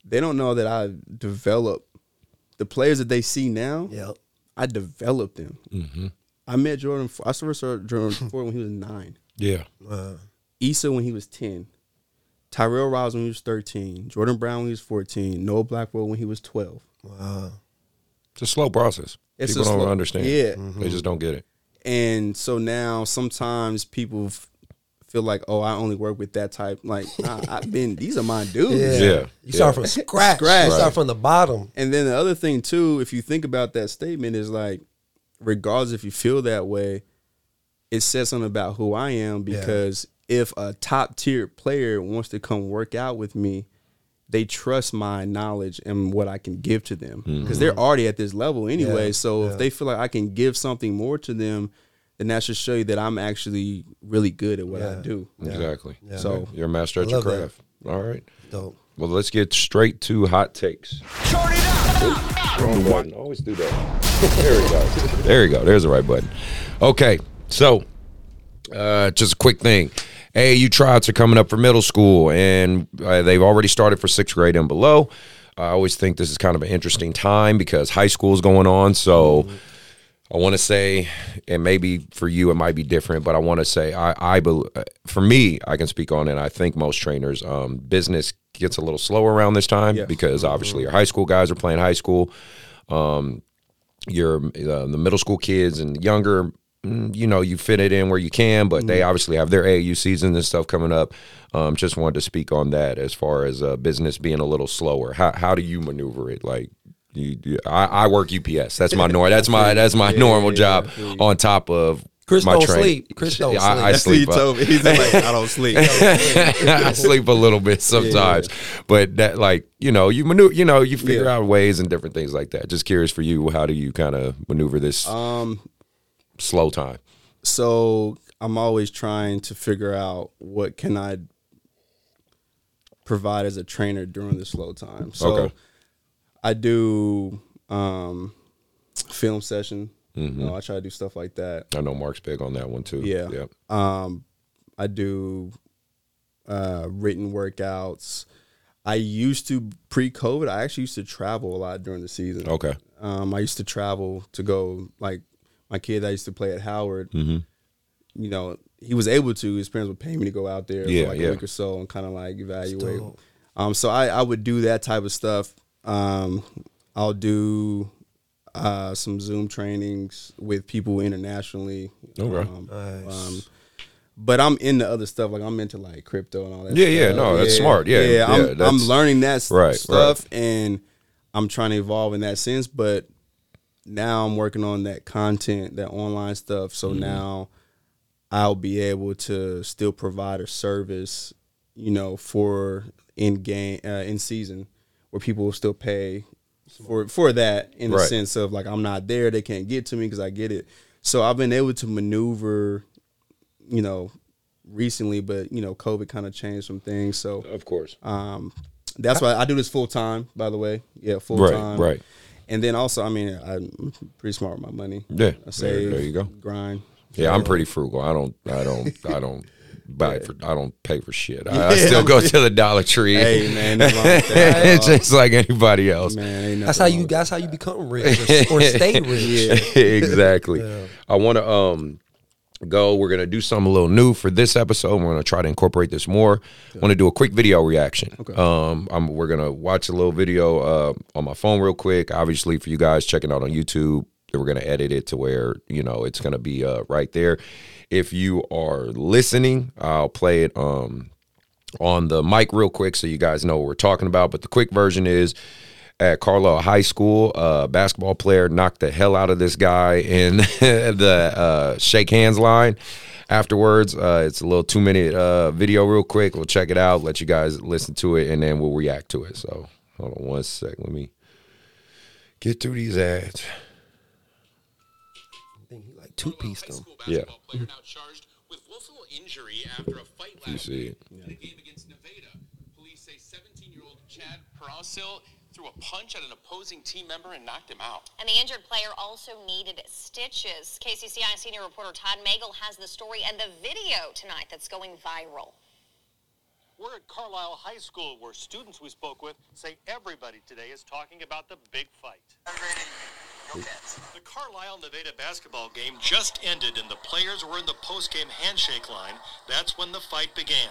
they don't know that I developed the players that they see now. Yeah. I developed them. Mm-hmm. I met Jordan. I first saw Jordan Ford when he was nine. Yeah. Uh, Issa when he was ten. Tyrell Rouse when he was thirteen. Jordan Brown when he was fourteen. Noah Blackwell when he was twelve. wow. It's a slow process. It's People don't slow- understand. Yeah. They just don't get it. And so now sometimes people f- feel like, oh, I only work with that type. Like, nah, I've been. These are my dudes. Yeah. Yeah, You start yeah. from scratch. Scratch. You start Right. from the bottom. And then the other thing too, if you think about that statement, is like, regardless if you feel that way, it says something about who I am because if a top tier player wants to come work out with me, they trust my knowledge and what I can give to them because they're already at this level anyway. Yeah, so yeah. if they feel like I can give something more to them, then that should show you that I'm actually really good at what I Yeah. do. Exactly. Yeah. So You're a master at your love that. craft. All right. Dope. Well, let's get straight to hot takes. Wrong button. Always do that. There we go. There you go. There's the right button. Okay. So, uh, just a quick thing. AAU tryouts are coming up for middle school, and uh, they've already started for sixth grade and below. I always think this is kind of an interesting time because high school is going on. So, I want to say, and maybe for you it might be different, but I want to say, I, I, bel- uh, for me, I can speak on it. I think most trainers, um, business gets a little slower around this time Yeah. because obviously your high school guys are playing high school. Um, your uh, the middle school kids and younger, you know, you fit it in where you can, but they obviously have their AAU season and stuff coming up. Um, just wanted to speak on that as far as uh, business being a little slower. How how do you maneuver it? Like, you, you I, I work UPS. That's my nor. That's my that's my normal yeah, job I feel you. on top of Chris my don't training. sleep. Chris don't I, I sleep. sleep. he told me, he's like, I don't sleep. I sleep a little bit sometimes, but that like you know you maneuver you know you figure Yeah. out ways and different things like that. Just curious for you, how do you kind of maneuver this um, slow time? so I'm always trying to figure out what can I provide as a trainer during the slow time. So Okay. I do um, film session. Mm-hmm. You know, I try to do stuff like that. I know Mark's big on that one too. Yeah. Yep. Um, I do uh, written workouts. I used to pre-COVID. I actually used to travel a lot during the season. Okay. Um, I used to travel to go like my kid. I used to play at Howard. Mm-hmm. You know, he was able to. His parents would pay me to go out there Yeah, for like yeah. a week or so and kind of like evaluate. dope. Um, so I, I would do that type of stuff. Um, I'll do uh, some Zoom trainings with people internationally. Okay. Um, Nice. um, but I'm into other stuff. Like I'm into like crypto and all that. Yeah, yeah, no, that's smart. Yeah, yeah, I'm, I'm learning that Right, stuff, and I'm trying to evolve in that sense. But now I'm working on that content, that online stuff. So Mm-hmm. now I'll be able to still provide a service, you know, for in game, uh, in season, where people will still pay for for that in the sense of like I'm not there, they can't get to me because I get it. So I've been able to maneuver, you know, recently, but you know, COVID kind of changed some things. So Of course. um, that's why I do this full time. By the way, yeah, full time. Right, time. right. And then also, I mean, I'm pretty smart with my money. Yeah, I there- save. there you go. Grind. Yeah, I'm pretty frugal. I don't, I don't, I don't buy for, I don't pay for shit. I, I still go to the Dollar Tree. Hey man, nothing wrong with that. it's just like anybody else. man, ain't That's how you. with That's how you become rich or, or stay rich. exactly. I want to um go. We're gonna do something a little new for this episode. We're gonna try to incorporate this more. Want to do a quick video reaction. Okay. Um, I'm, we're gonna watch a little video uh, on my phone real quick. Obviously, for you guys checking out on YouTube, we're gonna edit it to where you know it's gonna be uh, right there. If you are listening, I'll play it um on the mic real quick so you guys know what we're talking about. But the quick version is at Carlisle High School, a basketball player knocked the hell out of this guy in the uh, shake hands line. Afterwards, uh, it's a little two minute uh, video, real quick. We'll check it out, let you guys listen to it, and then we'll react to it. So, hold on one sec. Let me get through these ads. I think he like two piece them. Yeah. basketball player now charged with willful injury after a fight You last see week it. in a game against Nevada. Police say 17-year-old Chad Parasil threw a punch at an opposing team member and knocked him out. And the injured player also needed stitches. KCCI senior reporter Todd Magel has the story and the video tonight that's going viral. We're at Carlisle High School, where students we spoke with say everybody today is talking about the big fight. The Carlisle Nevada basketball game just ended, and the players were in the post-game handshake line. That's when the fight began.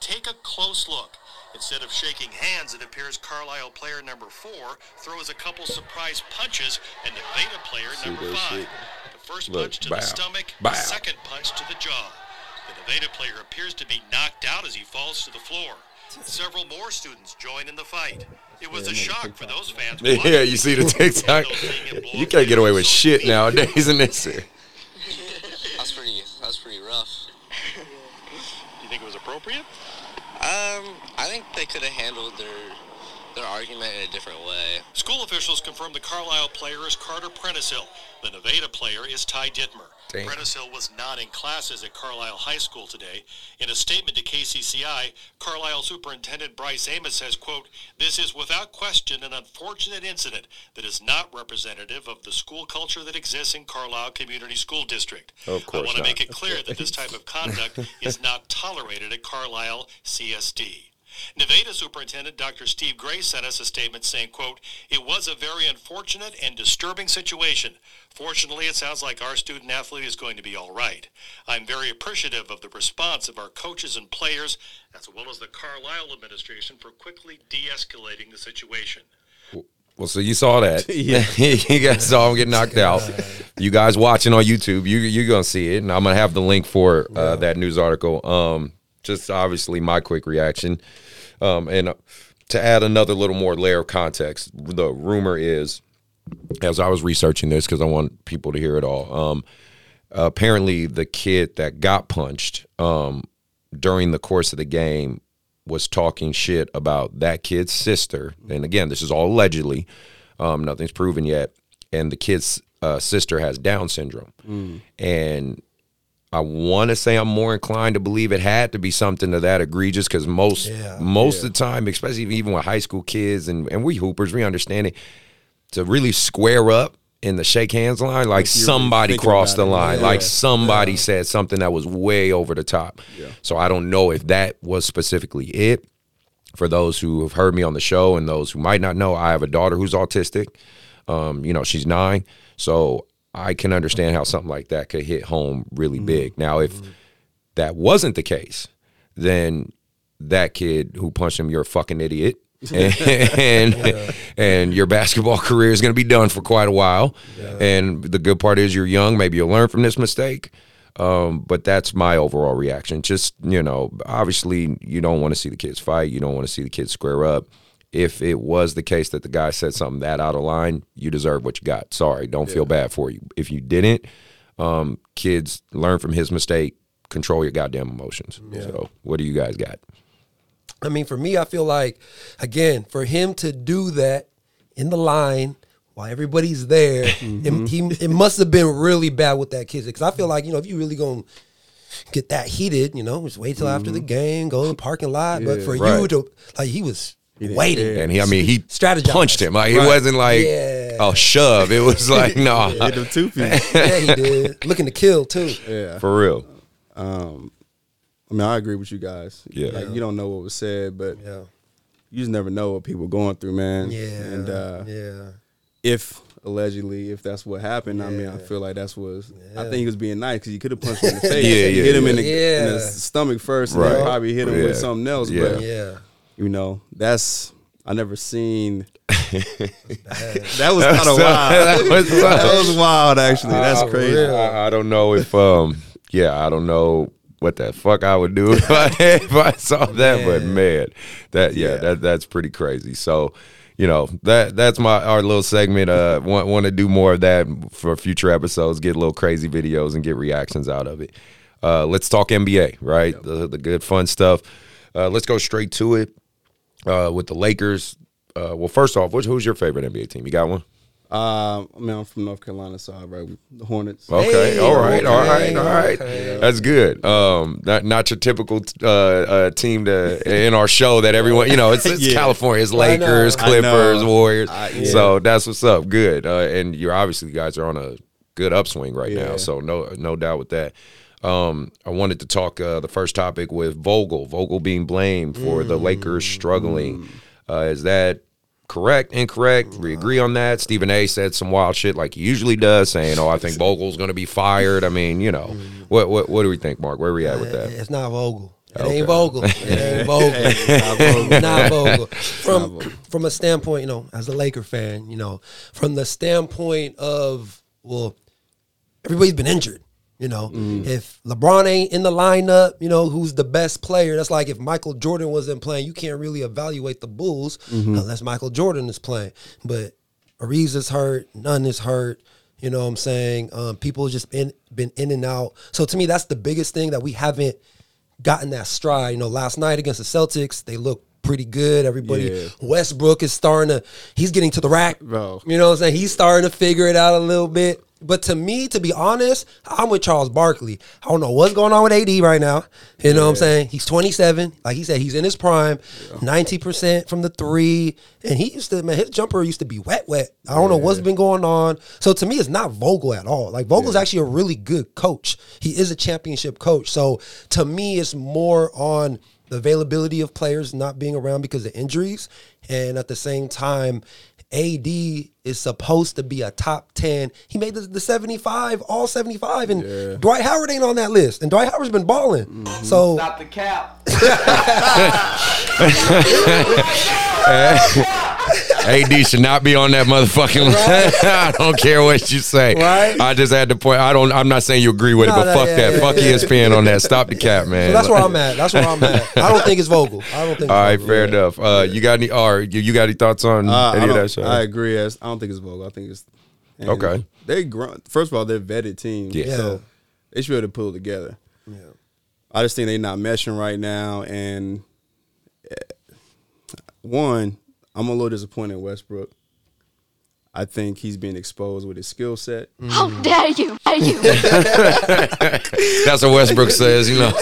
Take a close look. Instead of shaking hands, it appears Carlisle player number four throws a couple surprise punches, and Nevada player number five. shit. The first Look, punch to bow, the stomach, bow. the second punch to the jaw. The Nevada player appears to be knocked out as he falls to the floor. Several more students join in the fight. It was a shock for those fans. Yeah, you see the TikTok. You can't get away with shit nowadays in this. That's pretty. That's pretty rough. Do you think it was appropriate? Um, I think they could have handled their their argument in a different way. School officials confirmed the Carlisle player is Carter Prenticehill. The Nevada player is Ty Damn. Prenticehill was not in classes at Carlisle High School today. In a statement to KCCI, Carlisle Superintendent Bryce Amos says, quote, This is without question an unfortunate incident that is not representative of the school culture that exists in Carlisle Community School District. Of course I want to make it clear that this type of conduct is not tolerated at Carlisle CSD. Nevada Superintendent Dr. Steve Gray sent us a statement saying, quote, It was a very unfortunate and disturbing situation. Fortunately, it sounds like our student athlete is going to be all right. I'm very appreciative of the response of our coaches and players, as well as the Carlisle administration, for quickly de-escalating the situation. Well, so you saw that. Yeah. you guys saw him get knocked out. You guys watching on YouTube, you you're gonna see it, and I'm gonna have the link for uh, that news article. Um, just obviously my quick reaction, um, and uh, to add another little more layer of context, the rumor is, as I was researching this because I want people to hear it all. Um, apparently, the kid that got punched um, during the course of the game was talking shit about that kid's sister. And again, this is all allegedly. Um, nothing's proven yet. And the kid's uh, sister has Down syndrome. And I want to say I'm more inclined to believe it had to be something to that egregious because most Yeah. most of the time, especially even with high school kids and, and we hoopers, we understand it to really square up in the shake hands line, like somebody crossed the line, Yeah. like somebody said something that was way over the top. So I don't know if that was specifically it. For those who have heard me on the show and those who might not know, I have a daughter who's autistic. Um, you know, she's nine, so I can understand how something like that could hit home really big. Now, if that wasn't the case, then that kid who punched him, you're a fucking idiot. and and your basketball career is going to be done for quite a while. And the good part is you're young. Maybe you'll learn from this mistake. Um, but that's my overall reaction. Just you know, obviously you don't want to see the kids fight. You don't want to see the kids square up. If it was the case that the guy said something that out of line, you deserve what you got. Sorry, don't feel bad for you. If you didn't, um, kids learn from his mistake. Control your goddamn emotions. So, what do you guys got? I mean, for me, I feel like, again, for him to do that in the line while everybody's there, it, he, it must have been really bad with that kid. Because I feel like, you know, if you really going to get that heated, you know, just wait till after the game, go in the parking lot. but for you to, like, he was waiting. care. And he, I mean, he Strategized. punched him. Like it wasn't like Yeah. a shove. It was like no, Hit them two feet. yeah, he did. Looking to kill, too. yeah. for real. Um, I mean, I agree with you guys. Yeah. Like you don't know what was said, but Yeah. you just never know what people are going through, man. Yeah. And uh, yeah. if allegedly, if that's what happened, I mean, I feel like that's was. I think he was being nice because he could have punched him in the face. Yeah, yeah, hit him in the, yeah. in the stomach first, and Right. then probably hit him Yeah. with something else. Yeah. But Yeah. You know, that's I never seen. that was kind of wild. that was that was wild, actually. That's I- crazy. I, I don't know if um yeah, I don't know what the fuck I would do if I, if I saw that, but man, that yeah, Yeah. that that's pretty crazy. So, you know, that that's my our little segment. Uh want want to do more of that for future episodes, get little crazy videos and get reactions out of it. Uh let's talk NBA, right? The the good fun stuff. Uh let's go straight to it. Uh with the Lakers. Uh well first off, which, who's your favorite NBA team? You got one? Um, I mean, I'm from North Carolina, so I right the Hornets. Okay, Hey, all right, all okay, right, all right. okay. That's good. Um, not not your typical uh, uh, team to in our show that everyone you know it's, it's Yeah. California, it's Lakers, Clippers. Warriors. I- yeah. So that's what's up. Good, uh, and you're obviously you guys are on a good upswing right now. So no no doubt with that. Um, I wanted to talk uh, the first topic with Vogel. Vogel being blamed for the Lakers struggling. Uh, is that correct? Incorrect? We agree on that. Stephen A. said some wild shit like he usually does, saying, "Oh, I think Vogel's going to be fired." I mean, you know, what what what do we think, Mark? Where are we at with that? It's not Vogel. It Okay. ain't Vogel. It ain't Vogel. It's not Vogel. From from a standpoint, you know, as a Laker fan, you know, from the standpoint of well, everybody's been injured. You know, if LeBron ain't in the lineup, you know, who's the best player? That's like if Michael Jordan wasn't playing, you can't really evaluate the Bulls unless Michael Jordan is playing. But AD is hurt, Nunn is hurt. You know what I'm saying? Um, people just been been in and out. So to me, that's the biggest thing that we haven't gotten that stride. You know, last night against the Celtics, they look pretty good. Everybody, Yeah. Westbrook is starting to, he's getting to the rack. Bro. You know what I'm saying? He's starting to figure it out a little bit. But to me, to be honest, I'm with Charles Barkley. I don't know what's going on with AD right now. You know what I'm saying? He's 27. Like he said, he's in his prime, 90% from the three. And he used to, man, his jumper used to be wet, wet. I don't know what's been going on. So to me, it's not Vogel at all. Like Vogel's actually a really good coach. He is a championship coach. So to me, it's more on the availability of players not being around because of injuries. And at the same time, AD is supposed to be a top 10. He made the, the 75, all 75, and Dwight Howard ain't on that list. And Dwight Howard's been balling. Mm-hmm. So Stop the cap. AD should not be on that motherfucking list. I don't care what you say. Right? I just had to point. I don't. I'm not saying you agree with it, but no, fuck yeah, that. yeah, fuck yeah. ESPN on that. Stop the cap, man. So that's where I'm at. That's where I'm at. I don't think it's Vogel. I don't think. All right, it's right, Vogel. fair enough. Uh, you got any? Or you, you got any thoughts on Uh, any of that shit? I agree. As I don't think it's Vogel. I think it's and Okay. They grown. First of all, they're vetted team. Yeah. So they should be able to pull it together. Yeah. I just think they're not meshing right now. And eh, one, I'm a little disappointed in Westbrook. I think he's being exposed with his skill set. How mm. dare you? Dare you? That's what Westbrook says. You know.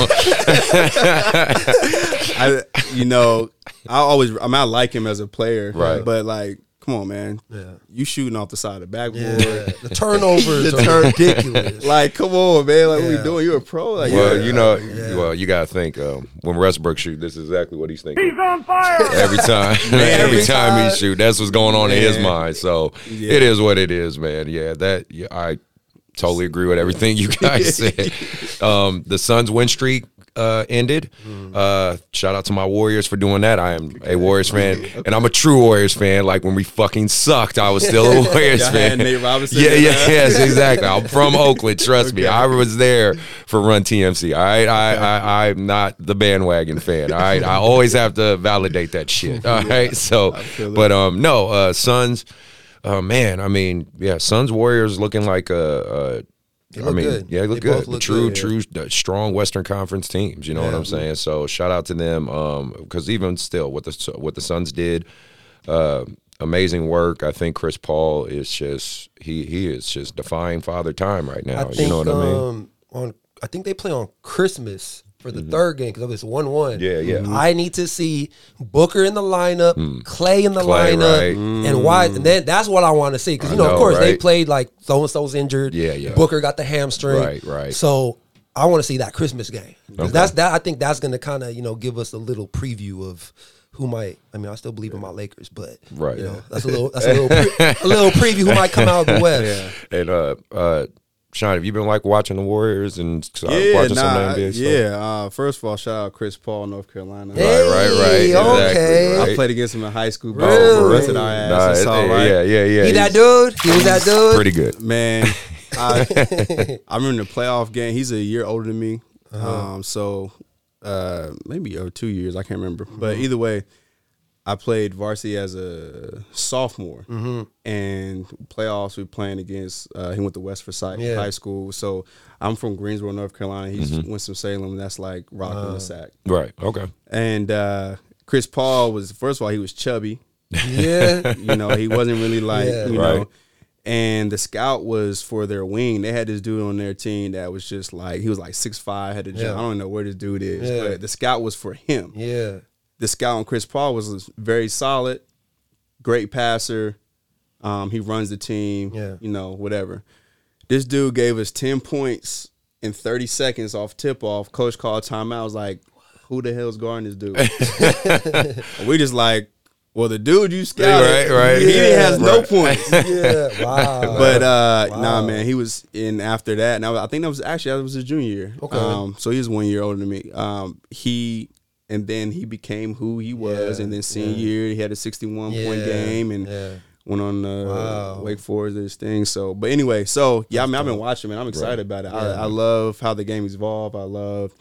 I, you know, I always, I mean, I like him as a player, Right. But like, come on, man, Yeah. you shooting off the side of the backboard. Yeah. The turnovers The are turn- ridiculous. Like, come on, man, like, what Yeah. we doing? You're a pro, like, Well, yeah. you know, well, you gotta think um, when Westbrook shoot, this is exactly what he's thinking. He's on fire every time. every every time he shoot, that's what's going on in his mind. So Yeah. it is what it is, man. Yeah, that yeah, I totally agree with everything you guys said. Um, the Suns win streak uh, ended. Mm. Uh, shout out to my Warriors for doing that. I am a Warriors fan, and I'm a true Warriors fan. Like when we fucking sucked, I was still a Warriors fan. Nate Robinson Yeah, yeah, there? yes, exactly. I'm from Oakland. Trust me, I was there for Run TMC. All right, I, I, I'm not the bandwagon fan. All right, I always have to validate that shit. All right, so, but um, no, uh, Suns. Uh, man, I mean, yeah, Suns Warriors looking like a. a I mean, good. yeah, they look They good. look true, good, true, uh, strong Western Conference teams. You know what I'm saying? So shout out to them. Um, because even still, what the what the Suns did, uh, amazing work. I think Chris Paul is just he he is just defying father time right now. Think you know what I mean? um, on I think they play on Christmas for the third game because it's one one. Mm-hmm. Yeah, yeah. Mm. I need to see Booker in the lineup, Clay in the Clay, lineup, right. and why. And then that's what I want to see because you I know, of know, course, they played like so and so's injured. Yeah, yeah. Booker got the hamstring. Right, right. So I want to see that Christmas game. Okay. That's that. I think that's going to kind of you know give us a little preview of. Who might? I mean, I still believe in my Lakers, but Right. you know, that's a little, that's a little, pre- a little preview who might come out of the West. And uh, uh, Sean, have you been like watching the Warriors and uh, yeah, watching nah, some of the NBA stuff? yeah. Uh, first of all, shout out Chris Paul, North Carolina. Right, right, right. Exactly, okay. right. I played against him in high school. Bro, Really? busted our ass. Nah, It's it- all right. yeah, yeah, yeah. He that dude? He was that dude? Pretty good. Man, I, I remember the playoff game. He's a year older than me, Uh-huh. um, so uh, maybe or two years. I can't remember. But Mm-hmm. either way, I played varsity as a sophomore, Mm-hmm. and playoffs we playing against. Uh, he went to West Forsyth Yeah. High School, so I'm from Greensboro, North Carolina. He's Mm-hmm. Winston Salem. That's like rocking the sack. Right. Okay. And uh, Chris Paul was first of all he was chubby. Yeah. You know, he wasn't really like Yeah. you Right. know. And the scout was for their wing. They had this dude on their team that was just like he was like six five, had a jump. Yeah. I don't know where this dude is, Yeah. but the scout was for him. Yeah. The scout on Chris Paul was very solid, great passer. Um, he runs the team. Yeah. You know, whatever. This dude gave us ten points in 30 seconds off tip off, coach called timeout. I was like, who the hell's guarding this dude? We just like, well, the dude you scouted, Right, right. he has no Right. points. Yeah, wow. But uh, Wow. nah, man, he was in after that. Now I think that was actually that was his junior year. Okay. Um, so he was one year older than me. Um, he and then he became who he was, Yeah, and then senior yeah. year he had a sixty-one point game and yeah. went on uh, Wow. Wake Forest this thing. So, but anyway, so yeah, I mean, I've been watching, man. I'm excited about it. I, I love how the game evolved. I love.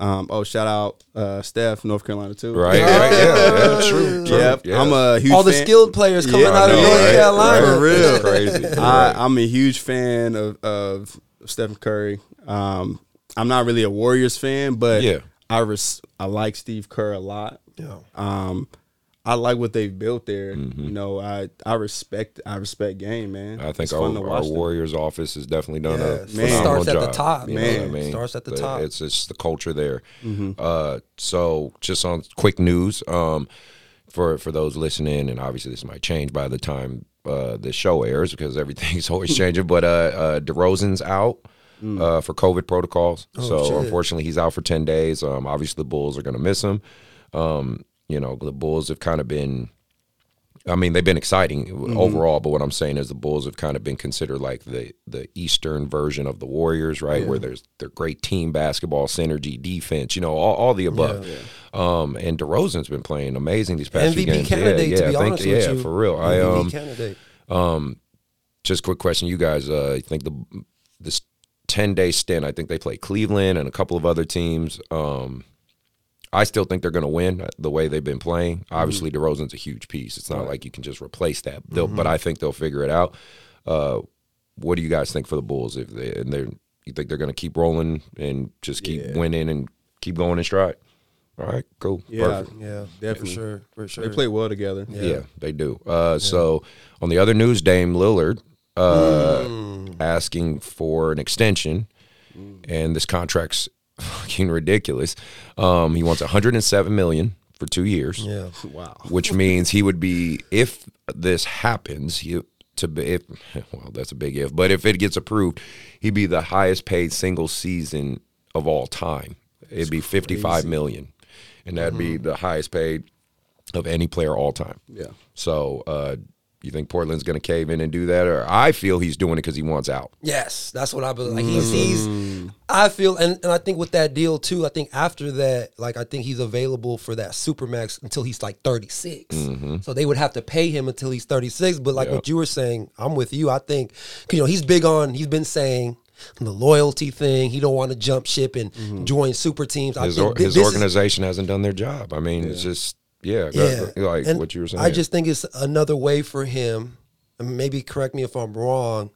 Um, oh, shout out uh, Steph, North Carolina too. Right, right, yeah, yeah, true, true. Yep, yeah. I'm a huge All the fan- skilled players coming Yeah, out of I know, North right? Carolina. Right. for real. It's crazy. I, Right. I'm a huge fan of, of Stephen Curry. Um, I'm not really a Warriors fan, but Yeah. I res- I like Steve Kerr a lot. Yeah. Um, I like what they've built there. Mm-hmm. You know, I I respect I respect game, man. I think It's our, our. Warriors office has definitely done Yeah, a it phenomenal starts at the job. top, you know man. I mean? Starts at the But top. It's it's the culture there. Mm-hmm. Uh, so just on quick news, um, for for those listening, and obviously this might change by the time uh, the show airs because everything's always changing. But uh, uh, DeRozan's out. Uh, for COVID protocols, so Mm. Oh, shit. unfortunately he's out for ten days. Um, obviously the Bulls are going to miss him. Um, you know the Bulls have kind of been I mean, they've been exciting Mm-hmm. overall, but what I'm saying is the Bulls have kind of been considered like the the Eastern version of the Warriors, right? Where there's they're great team basketball, synergy, defense, you know, all, all the above. Um, and DeRozan's been playing amazing these past few MVP games. candidate, yeah, to yeah, be I think, yeah, you. for real. I MVP um, candidate. just quick question, you guys. Uh, I think the this ten day stint. I think they play Cleveland and a couple of other teams. Um, I still think they're going to win the way they've been playing. Mm-hmm. Obviously, DeRozan's a huge piece. It's not like you can just replace that. Mm-hmm. But I think they'll figure it out. Uh, what do you guys think for the Bulls? If they and they're you think they're going to keep rolling and just keep Yeah. winning and keep going in stride? All right, cool, Yeah, perfect. Yeah, Definitely. for sure, for sure. They play well together. Yeah, they do. Uh, So on the other news, Dame Lillard uh, asking for an extension, and this contract's fucking ridiculous. Um, he wants 107 million for two years. Yeah, Wow. which means he would be if this happens he to be if, well that's a big if but if it gets approved he'd be the highest paid single season of all time it'd be 55 million and that'd be the highest paid of any player all time Yeah. so uh you think Portland's going to cave in and do that, or I feel he's doing it because he wants out. Yes, that's what I believe. Like he's, Mm. he's I feel, and, and I think with that deal too, I think after that, like I think he's available for that supermax until he's like 36. So they would have to pay him until he's 36. But like Mm-hmm. What you were saying, I'm with you. I think you know he's big on. He's been saying the loyalty thing. He don't want to jump ship and join super teams. I His, think or, his this is- organization hasn't done their job. I mean, it's just yeah, yeah, like And what you were saying. I just think it's another way for him. And maybe correct me if I'm wrong.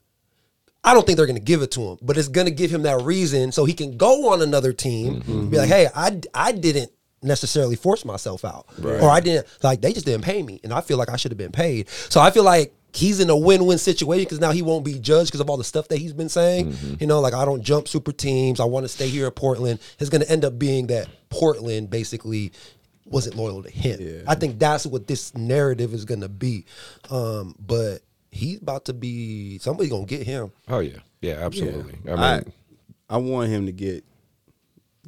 I don't think they're going to give it to him, but it's going to give him that reason so he can go on another team. Mm-hmm. Be like, hey, I I didn't necessarily force myself out, or I didn't like they just didn't pay me, and I feel like I should have been paid. So I feel like he's in a win-win situation because now he won't be judged because of all the stuff that he's been saying. Mm-hmm. You know, like I don't jump super teams. I want to stay here at Portland. It's going to end up being that Portland basically wasn't loyal to him. I think that's what this narrative is going to be. Um, but he's about to be somebody's going to get him. oh yeah, yeah, absolutely. I mean, I I want him to get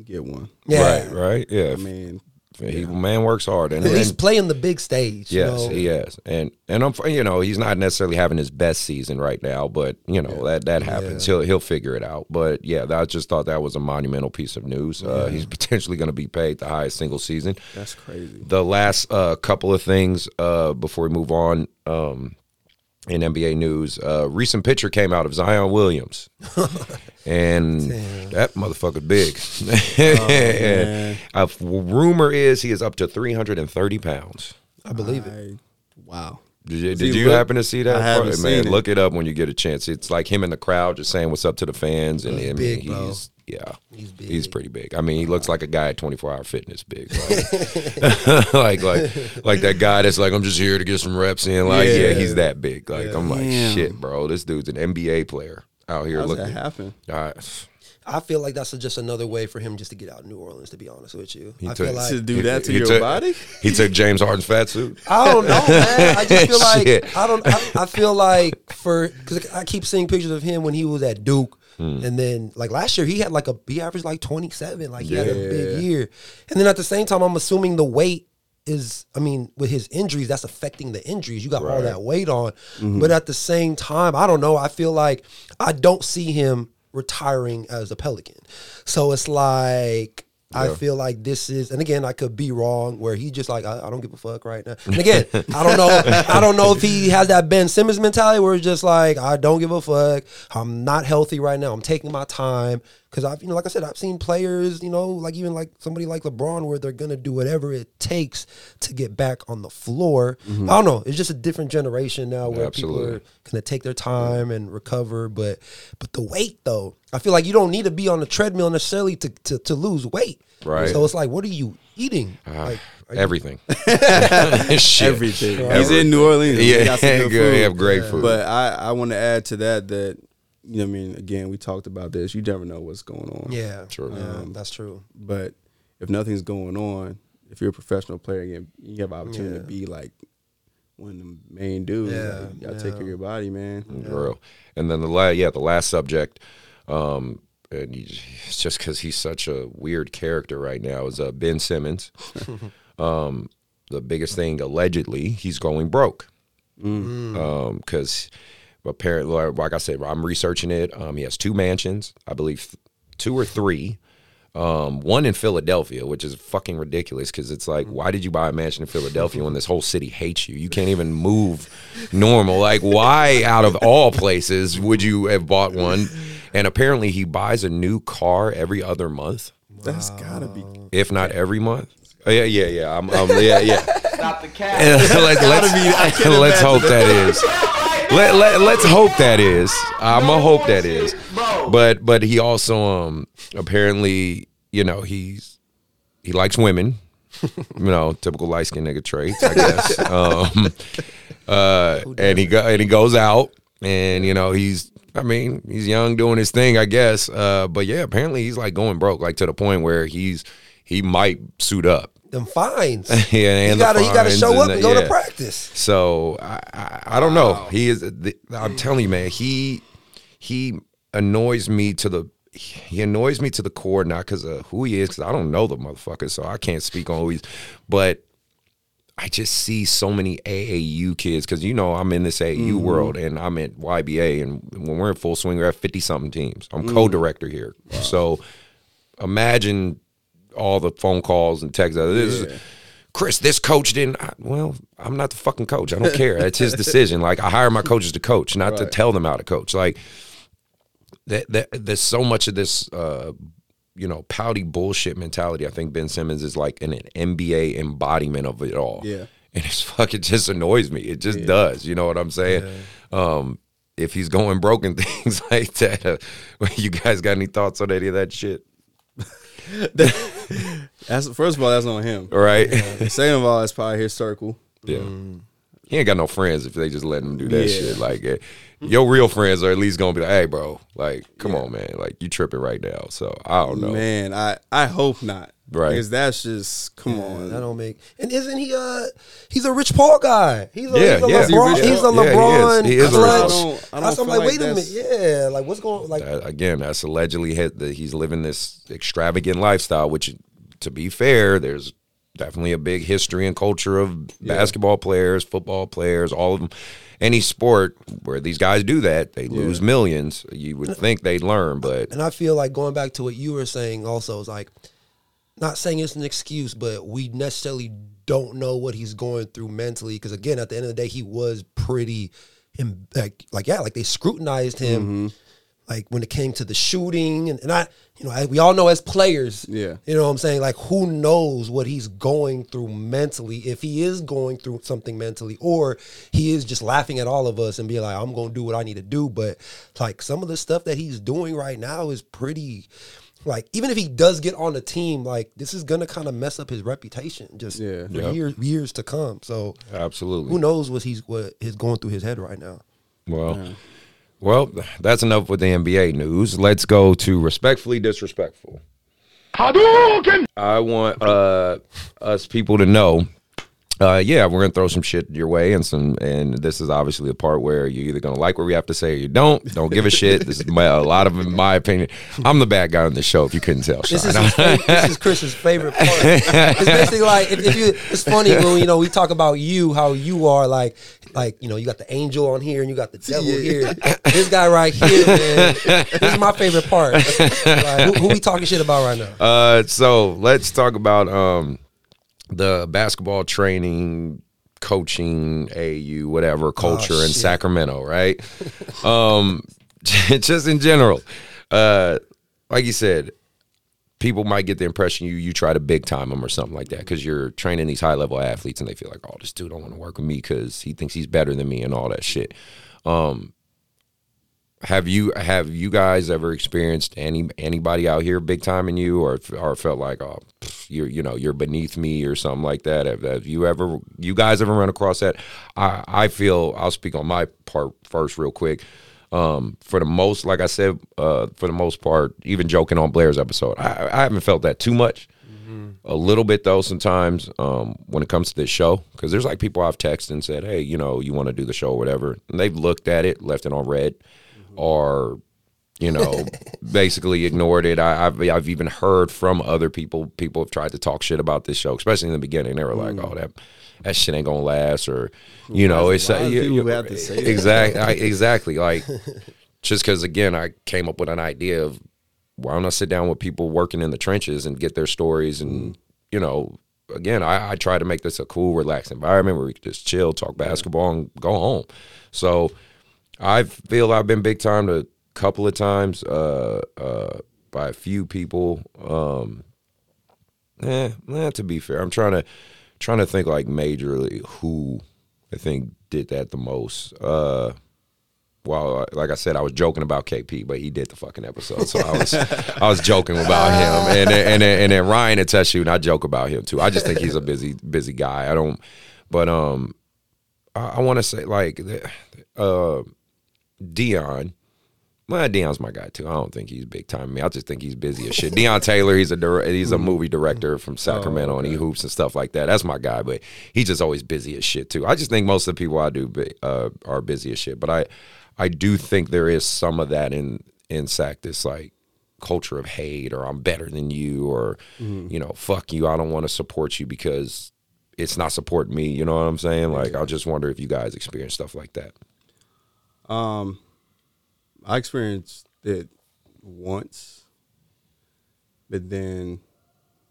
get one. Yeah. right, right, yeah. I mean, He man works hard, and, and- playing the big stage. you yes, know? he is, and and I'm you know he's not necessarily having his best season right now, but you know that that happens. He'll he'll figure it out. But yeah, I just thought that was a monumental piece of news. Uh, he's potentially going to be paid the highest single season. that's crazy. The last uh, couple of things uh, before we move on. Um, in NBA news, uh, recent picture came out of Zion Williams, and that motherfucker big. and a rumor is he is up to three hundred and thirty pounds. I believe it. Wow. Did you, did you look- happen to see that? I haven't Man, it. look it up when you get a chance. It's like him in the crowd just saying what's up to the fans, and I mean, big, bro. he's yeah, He's big. he's pretty big. I mean, he looks like a guy at Twenty Four Hour Fitness, big, like, like like like that guy that's like I'm just here to get some reps in. Like yeah, Yeah. he's that big. Like I'm like Damn. shit, bro. This dude's an NBA player out here How's that looking. happen? Uh, I feel like that's just another way for him just to get out of New Orleans. To be honest with you, I took- feel like To do that to he your took- body? He took James Harden's fat suit. I don't know, man. I just feel like I don't. I, I feel like for because I keep seeing pictures of him when he was at Duke. Hmm. And then like last year he had like a he averaged like 27. Like he had a Yeah. big year. And then at the same time, I'm assuming the weight is I mean, with his injuries, that's affecting the injuries. You got all that weight on. Mm-hmm. But at the same time, I don't know. I feel like I don't see him retiring as a Pelican. So it's like I feel like this is, and again, I could be wrong. Where he just like, I, I don't give a fuck right now. And again, I don't know. I don't know if he has that Ben Simmons mentality where it's just like, I don't give a fuck. I'm not healthy right now. I'm taking my time because I've, you know, like I said, I've seen players, you know, like even like somebody like LeBron, where they're gonna do whatever it takes to get back on the floor. Mm-hmm. I don't know. It's just a different generation now where people are gonna take their time and recover. But but the weight though, I feel like you don't need to be on the treadmill necessarily to to, to lose weight. Right. So it's like, what are you eating? Ah, like, you- Everything. Shit. Everything. Right. He's in New Orleans. He Yeah, got some good good. food. He have great food. But I, I want to add to that that you know, what I mean, again, we talked about this. You never know what's going on. yeah, True. Yeah, that's true. But if nothing's going on, if you're a professional player, again, you have opportunity Yeah. to be like one of the main dudes. Yeah, Like, you gotta take care of your body, man. Real. And then the last, yeah, the last subject, um, and you, it's just because he's such a weird character right now is uh, Ben Simmons. um, the biggest thing allegedly, he's going broke. Because apparently, like- like I said, I'm researching it. Um, he has two mansions, I believe, two or three. Um, one in Philadelphia, which is fucking ridiculous because it's like, why did you buy a mansion in Philadelphia when this whole city hates you? You can't even move normal. Like, why out of all places would you have bought one? And apparently, he buys a new car every other month, That's gotta be. if not every month. Oh, yeah, yeah, yeah. I'm, I'm yeah, yeah. Stop the cat. let's let's, let's hope that is. Let, let, let's hope that is. I'm gonna hope that is. But but he also um apparently you know he's he likes women. You know, typical light skinned nigga traits, I guess. um, uh, and he go and he goes out, and you know he's. I mean, he's young doing his thing, I guess. Uh, but yeah, apparently he's like going broke, like to the point where he's he might suit up. Them fines. Yeah, you and the gotta you gotta show up the- and go to practice. So I, I, I don't know. He is. The, I'm telling you, man. He he annoys me to the. He annoys me to the core, not because of who he is, because I don't know the motherfucker, so I can't speak on who he's. But I just see so many AAU kids because you know I'm in this AAU mm-hmm. world and I'm at YBA, and when we're in full swing, we're at 50 something teams. I'm mm. co-director here, so imagine all the phone calls and texts. This is- Chris, this coach didn't. I, well, I'm not the fucking coach. I don't care. It's his decision. Like I hire my coaches to coach, not to tell them how to coach. Like that, that there's so much of this, uh, you know, pouty bullshit mentality. I think Ben Simmons is like an, an NBA embodiment of it all. Yeah. and it's fucking just annoys me. It just does. You know what I'm saying? Um, if he's going broken things like that, uh, you guys got any thoughts on any of that shit? That's first of all, that's on him. All right. Second of all, it's probably his circle. Yeah. Mm. He ain't got no friends if they just let him do that Yeah. shit. Like, eh, your real friends are at least gonna be like, "Hey, bro, like, come on, man, like, you tripping right now." So I don't know. Man, I I hope not. Right. Because that's just come on. That don't make. And isn't he? Uh, he's a Rich Paul guy. He's a, Yeah, he's a yeah. LeBron. Is he He's a Paul? Yeah, he is. LeBron. He is a Klutch. I don't, I don't I'm feel like, like wait a minute. Yeah, like what's going? Like, Uh, again, that's allegedly hit that he's living this extravagant lifestyle. Which, to be fair, there's definitely a big history and culture of basketball players, football players, all of them. Any sport where these guys do that, they lose millions. You would think they'd learn, but and I feel like going back to what you were saying also is like, not saying it's an excuse, but we necessarily don't know what he's going through mentally. Because again, at the end of the day, he was pretty, like, like yeah, like they scrutinized him. Mm-hmm. Like when it came to the shooting, and, and I, you know, as we all know as players, Yeah. you know what I'm saying? Like, who knows what he's going through mentally, if he is going through something mentally, or he is just laughing at all of us and be like, I'm going to do what I need to do. But, like, some of the stuff that he's doing right now is pretty, like, even if he does get on the team, like, this is going to kind of mess up his reputation just Yeah. for Yep. years, years to come. So, absolutely. who knows what he's, what is going through his head right now. Well, well, that's enough with the NBA news. Let's go to respectfully disrespectful. Hadouken! I want uh, us people to know uh, yeah, we're gonna throw some shit your way, and some, and this is obviously a part where you're either gonna like what we have to say or you don't. Don't give a shit. This is my, a lot of my opinion. I'm the bad guy on the show, if you couldn't tell. This is, favorite, this is Chris's favorite part. It's basically like if, if you. It's funny when you know we talk about you, how you are like, like you know you got the angel on here and you got the devil here. This guy right here, man. This is my favorite part. Like, who, who we talking shit about right now? Uh, so let's talk about um the basketball training, coaching, AU, whatever culture in Oh, shit. Sacramento, right? um, just in general, uh, like you said, people might get the impression you you try to big time them or something like that because you're training these high level athletes and they feel like, oh, this dude don't want to work with me because he thinks he's better than me and all that shit. Um, have you have you guys ever experienced any anybody out here big timing you or or felt like oh you're you know you're beneath me or something like that? Have, have you ever you guys ever run across that? I I feel I'll speak on my part first real quick um for the most like I said uh for the most part even joking on Blair's episode I, I haven't felt that too much. A little bit though sometimes um, when it comes to this show because there's like people I've texted and said, hey, you know, you want to do the show or whatever, and they've looked at it, left it on red, or you know, basically ignored it. I, I've I've even heard from other people. People have tried to talk shit about this show, especially in the beginning. They were like, mm. oh that. That shit ain't gonna last, or you know, it's uh, Why do you- you- have to say exactly, I, exactly. Like, just because again, I came up with an idea of why don't I sit down with people working in the trenches and get their stories and mm. you know again I, I try to make this a cool relaxed environment where we can just chill talk basketball and go home so I feel I've been big time a couple of times uh, uh, by a few people um, eh, eh, to be fair I'm trying to trying to think like majorly who I think did that the most uh, well, like I said, I was joking about KP, but he did the fucking episode, so I was I was joking about him, and then, and then, and then Ryan touched you, and I joke about him too. I just think he's a busy busy guy. I don't, but um, I, I want to say like, uh, Dion. Well, Dion's my guy too. I don't think he's big time me. I just think he's busy as shit. Dion Taylor, he's a dir- he's a movie director from Sacramento, and he hoops and stuff like that. That's my guy, but he's just always busy as shit too. I just think most of the people I do uh, are busy as shit. But I, I do think there is some of that in in Sac. This like culture of hate, or I'm better than you, or you know, fuck you. I don't want to support you because it's not supporting me. You know what I'm saying? Like, I just wonder if you guys experience stuff like that. Um, I experienced it once, but then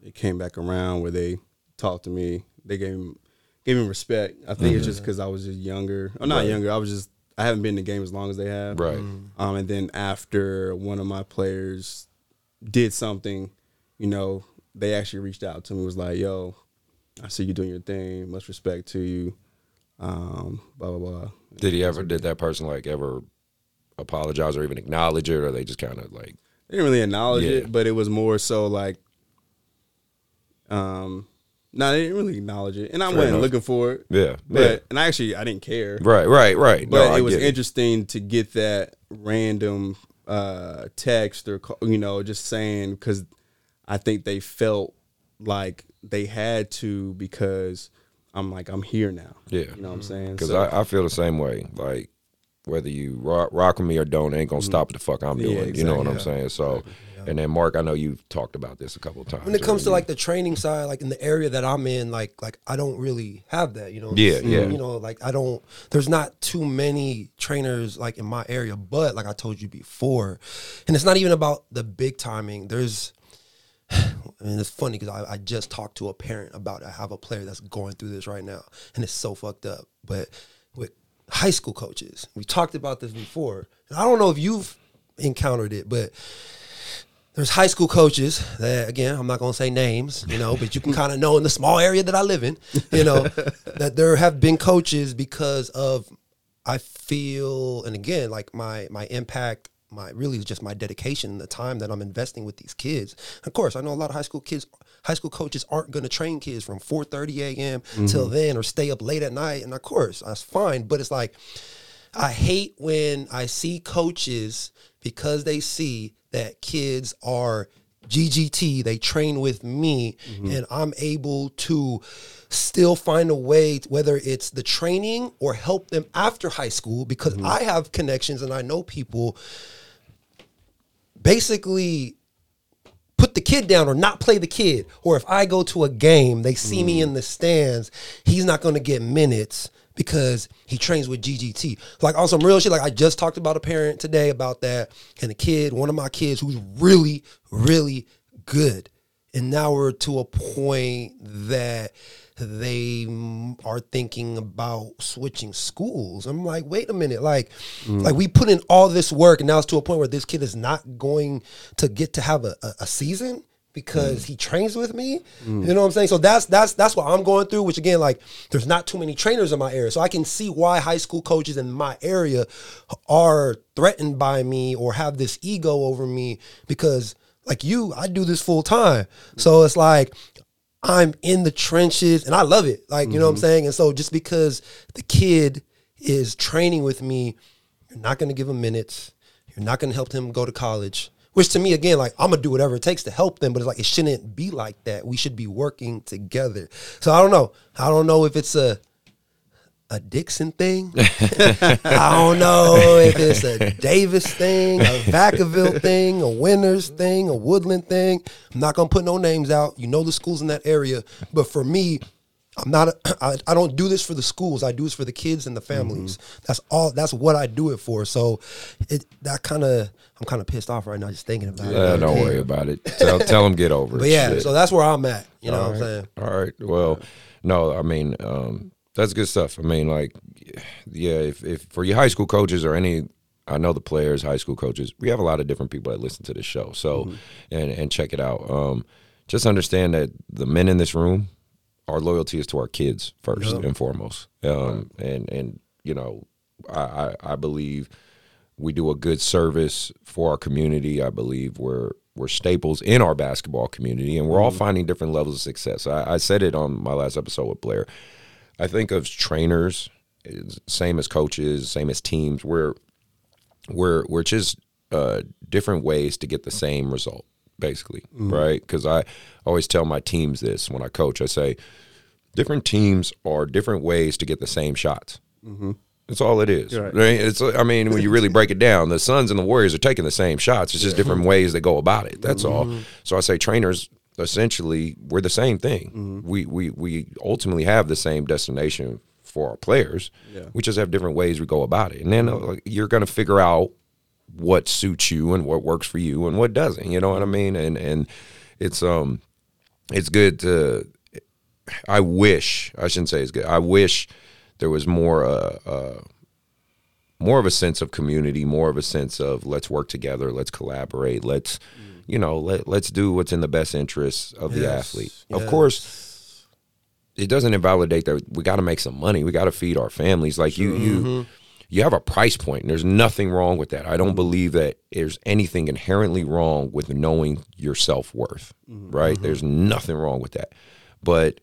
it came back around where they talked to me. They gave me, gave me respect. I think it's just because I was just younger. Or not Right. younger. I was just I haven't been in the game as long as they have. Right. Um, and then after one of my players did something, you know, they actually reached out to me. Was like, "Yo, I see you doing your thing. Much respect to you." Um, blah blah blah. Did he ever? Did that person like ever apologize or even acknowledge it, or they just kind of like? They didn't really acknowledge Yeah. it, but it was more so like, um, no, they didn't really acknowledge it, and I Fair wasn't enough. looking for it. Yeah, but yeah. and I actually I didn't care. Right, right, right. But No, it was it. interesting to get that random uh, text or you know just saying because I think they felt like they had to because I'm like I'm here now. Yeah, you know what I'm saying? Because So- I, I feel the same way. Like whether you rock, rock with me or don't, it ain't gonna stop the fuck I'm Mm-hmm. Yeah, doing. You know what I'm saying? So, and then Mark, I know you've talked about this a couple of times. when it comes to like the training side, like in the area that I'm in, like like I don't really have that, you know. Yeah, It's- yeah. You know, like I don't. There's not too many trainers like in my area, but like I told you before, and it's not even about the big timing. There's, and it's funny because I, I just talked to a parent about it. I have a player that's going through this right now, and it's so fucked up. But high school coaches, we talked about this before, and I don't know if you've encountered it, but there's high school coaches that again i'm not going to say names you know but you can kind of know in the small area that i live in you know that there have been coaches because of i feel and again like my my impact my really is just my dedication the time that i'm investing with these kids. Of course i know a lot of high school kids high school coaches aren't going to train kids from 4.30 a.m till mm-hmm. then or stay up late at night and of course that's fine but it's like I hate when I see coaches because they see that kids are GGT, they train with me, mm-hmm. and I'm able to still find a way, whether it's the training or help them after high school, because mm-hmm. I have connections and I know people basically put the kid down or not play the kid. Or if I go to a game, they see me in the stands, he's not going to get minutes because he trains with GGT. Like on some real shit. Like I just talked about a parent today about that, and a kid, one of my kids who's really, really good. And now we're to a point that they mm, are thinking about switching schools. I'm like, wait a minute, like, like we put in all this work, and now it's to a point where this kid is not going to get to have a, a, a season because he trains with me. You know what I'm saying? So that's that's that's what I'm going through. Which again, like, there's not too many trainers in my area, so I can see why high school coaches in my area are threatened by me or have this ego over me because, like you, I do this full time. So it's like I'm in the trenches and I love it. Like, you know what I'm mm-hmm. saying? And so just because the kid is training with me, you're not going to give him minutes. You're not going to help him go to college. Which to me, again, like I'm gonna do whatever it takes to help them, but it's like it shouldn't be like that. We should be working together. So I don't know. I don't know if it's a a Dixon thing. I don't know if it's a Davis thing, a Vacaville thing, a Winters thing, a Woodland thing. I'm not gonna put no names out. You know the schools in that area, but for me, I'm not. A, I, I don't do this for the schools. I do this for the kids and the families. That's all. That's what I do it for. So, it that kind of. I'm kind of pissed off right now just thinking about Uh, it. don't worry about it. Tell, tell them get over it. But yeah, Shit. so that's where I'm at. You know All what I'm saying? All right. Well, no, I mean, um, that's good stuff. I mean, like, yeah, if, if for your high school coaches or any, I know the players, high school coaches, we have a lot of different people that listen to this show. So, and, and check it out. Um, just understand that the men in this room, our loyalty is to our kids first and foremost. Um, and, and, you know, I, I, I believe we do a good service for our community. I believe we're we're staples in our basketball community, and we're all finding different levels of success. I, I said it on my last episode with Blair. I think of trainers, same as coaches, same as teams. We're we're we're just uh, different ways to get the same result, basically, mm. right? Because I always tell my teams this when I coach. I say different teams are different ways to get the same shots. Mm-hmm. That's all it is. Right. Right. It's. I mean, when you really break it down, the Suns and the Warriors are taking the same shots. It's just different ways they go about it. That's all. Mm-hmm. So I say trainers essentially we're the same thing. We we we ultimately have the same destination for our players. We just have different ways we go about it, and then uh, you're going to figure out what suits you and what works for you and what doesn't. You know what I mean? And and it's um it's good to. I wish I shouldn't say it's good. I wish there was more uh, uh more of a sense of community, more of a sense of let's work together, let's collaborate, let's you know let let's do what's in the best interest of the Yes, athlete. Of course, it doesn't invalidate that we got to make some money. We got to feed our families. Like you you you have a price point and there's nothing wrong with that. I don't believe that there's anything inherently wrong with knowing your self-worth, right? There's nothing wrong with that. But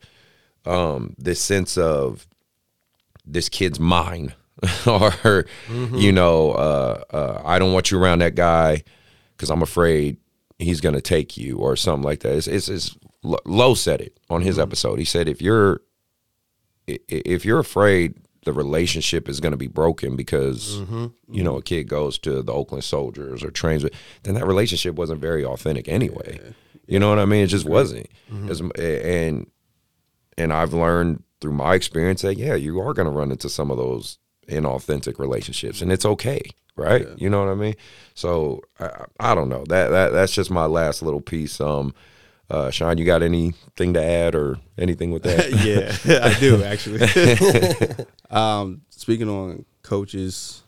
um this sense of this kid's mine or you know uh, uh, i don't want you around that guy because i'm afraid he's going to take you or something like that. It's, it's, it's said it on his mm-hmm. episode. He said if you're if you're afraid the relationship is going to be broken because mm-hmm. you know a kid goes to the oakland soldiers or trains with then that relationship wasn't very authentic anyway. You know what i mean? It just wasn't. Mm-hmm. As- and and I've learned through my experience that yeah, you are going to run into some of those inauthentic relationships, and it's okay, right? You know what I mean? So I, I don't know that that that's just my last little piece. Um, uh, Sean, you got anything to add or anything with that? yeah, I do actually. um, speaking on coaches,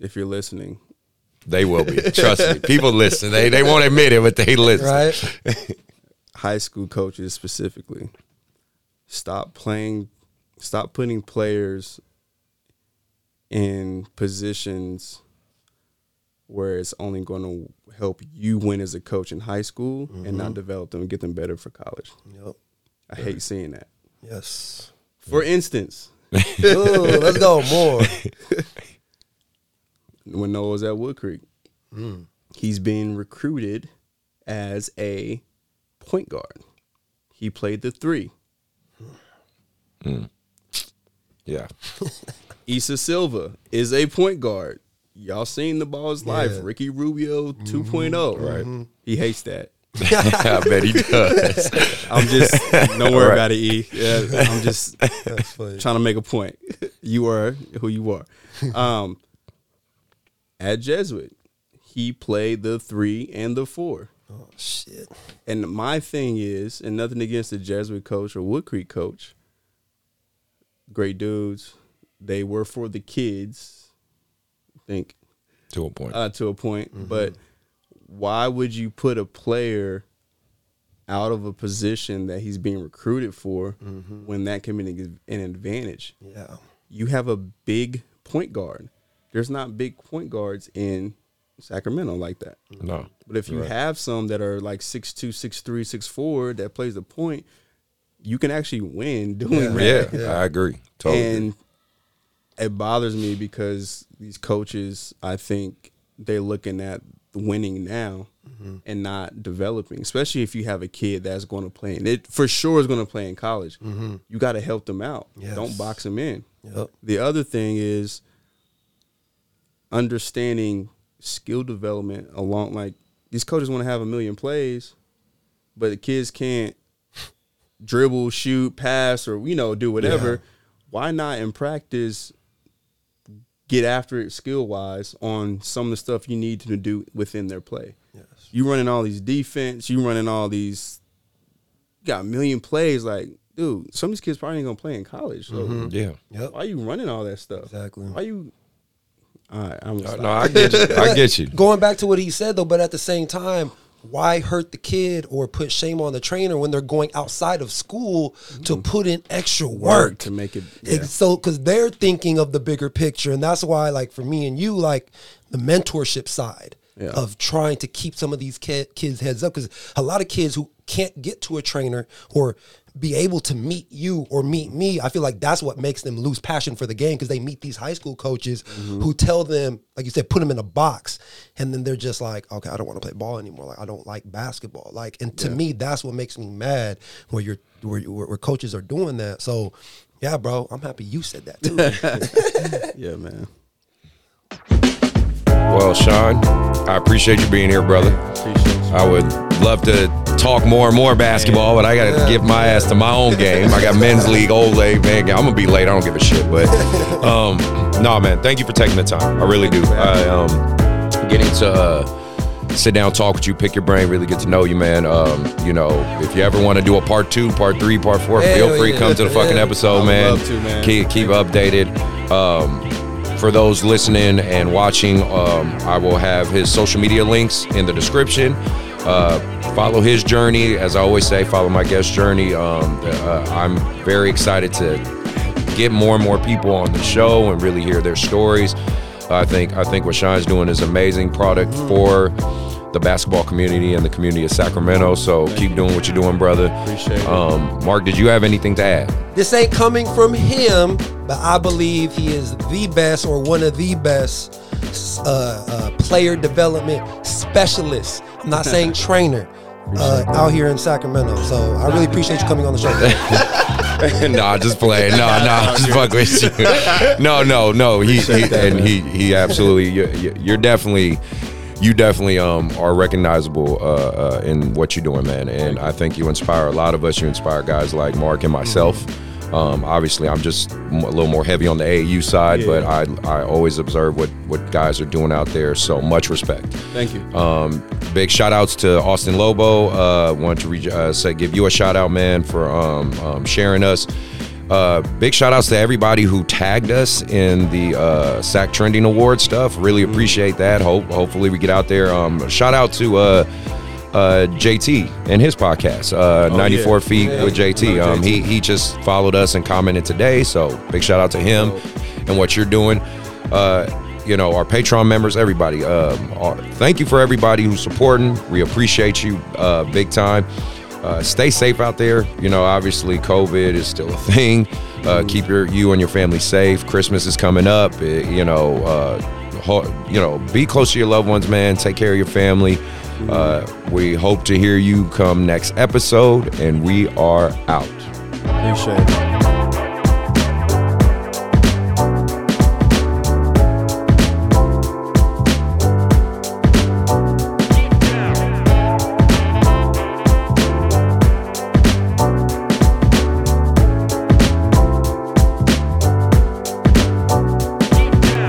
if you're listening, they will be. Trust me, people listen. They they won't admit it, but they listen. Right? high school coaches specifically, stop playing, stop putting players in positions where it's only going to help you win as a coach in high school and not mm-hmm. develop them and get them better for college. Yep. I hate seeing that. Yes. For instance, Ooh, let's go more. when Noah was at Wood Creek, mm. he's being recruited as a point guard. He played the three. Hmm. Mm. Yeah. Issa Silva is a point guard. Y'all seen the Ballislife. Ricky Rubio 2.0. Right. He hates that. I bet he does. I'm just don't worry Right. about it, E. Yeah, I'm just trying to make a point. You are who you are. Um, at Jesuit, he played the three and the four. Oh shit. And my thing is, and nothing against the Jesuit coach or Wood Creek coach, great dudes. They were for the kids. I think to a point. uh, to a point. Mm-hmm. But why would you put a player out of a position that he's being recruited for mm-hmm. when that can be an an advantage? Yeah. You have a big point guard. There's not big point guards in Sacramento like that. Mm-hmm. no. But if you Right. have some that are like 6'2", 6'3", 6'4", that plays the point, you can actually win doing that. Yeah, I agree. Totally. And it bothers me because these coaches, I think they're looking at winning now Mm-hmm. and not developing, especially if you have a kid that's going to play. And it for sure is going to play in college. You got to help them out. Mm-hmm. Yes. Don't box them in. Yep. The other thing is understanding skill development along like these coaches want to have a million plays, but the kids can't dribble, shoot, pass, or you know, do whatever. Yeah. Why not in practice get after it skill wise on some of the stuff you need to do within their play? Yes. You running all these defense, you running all these you got a million plays, like, dude, some of these kids probably ain't gonna play in college. So yeah. Yep. why you running all that stuff? Exactly. Why you all right, I'm gonna Uh. No, I get you. I get you. Going back to what he said though, but at the same time, why hurt the kid or put shame on the trainer when they're going outside of school to mm-hmm. put in extra work to make it yeah. So, because they're thinking of the bigger picture, and that's why, like for me and you, like the mentorship side Yeah. of trying to keep some of these kids' heads up, because a lot of kids who can't get to a trainer or be able to meet you or meet me, I feel like that's what makes them lose passion for the game because they meet these high school coaches Mm-hmm. who tell them, like you said, put them in a box, and then they're just like, okay, I don't want to play ball anymore. Like I don't like basketball. Like, and to me, that's what makes me mad where you're where, where, where coaches are doing that. So. Yeah, bro. I'm happy you said that too. yeah, man. Well, Sean, I appreciate you being here, brother. I would love to talk more and more basketball, but I got to give my ass to my own game. I got men's league, old league, man. I'm gonna be late. I don't give a shit. But um, no, man. Thank you for taking the time. I really do. I um, getting to uh, sit down, talk with you, pick your brain, really get to know you, man. Um, you know, if you ever want to do a part two, part three, part four, feel free. yeah. Come to the fucking episode, man. love to, man. Keep keep updated. Um, for those listening and watching, um, I will have his social media links in the description. Uh, follow his journey. As I always say, follow my guest journey. Um, uh, I'm very excited to get more and more people on the show and really hear their stories. I think I think what Shine's doing is amazing product for the basketball community and the community of Sacramento. So keep doing what you're doing, brother. Appreciate it. Um, Mark, did you have anything to add? this ain't coming from him, but I believe he is the best or one of the best uh, uh, player development specialists. I'm not saying trainer. Uh, out here in Sacramento, so I really appreciate you coming on the show. nah, just playing. No, no, just fuck with you. No, no, no. He, he and he he absolutely. You're, you're definitely. You definitely um, are recognizable uh, uh, in what you're doing, man, and I think you inspire a lot of us. You inspire guys like Mark and myself. Um, obviously, I'm just a little more heavy on the AAU side, but I I always observe what what guys are doing out there. So much respect. Thank you. Um, big shout outs to Austin Lobo. Uh, want to re- uh, say give you a shout out, man, for um, um, sharing us. Uh, big shout outs to everybody who tagged us in the uh, Sac Trending Award stuff. Really appreciate that. Hope hopefully we get out there. Um, shout out to uh, uh, JT and his podcast, uh, 94 yeah. Feet Yeah. with JT. Um, he he just followed us and commented today. So big shout out to him and what you're doing. Uh, you know, our Patreon members, everybody. Um, uh, thank you for everybody who's supporting. We appreciate you uh, big time. Uh, stay safe out there. You know, obviously COVID is still a thing. Uh, keep your you and your family safe. Christmas is coming up. Uh, you know, uh, ho- you know, be close to your loved ones, man. Take care of your family. Uh, we hope to hear you come next episode, and we are out. Appreciate it.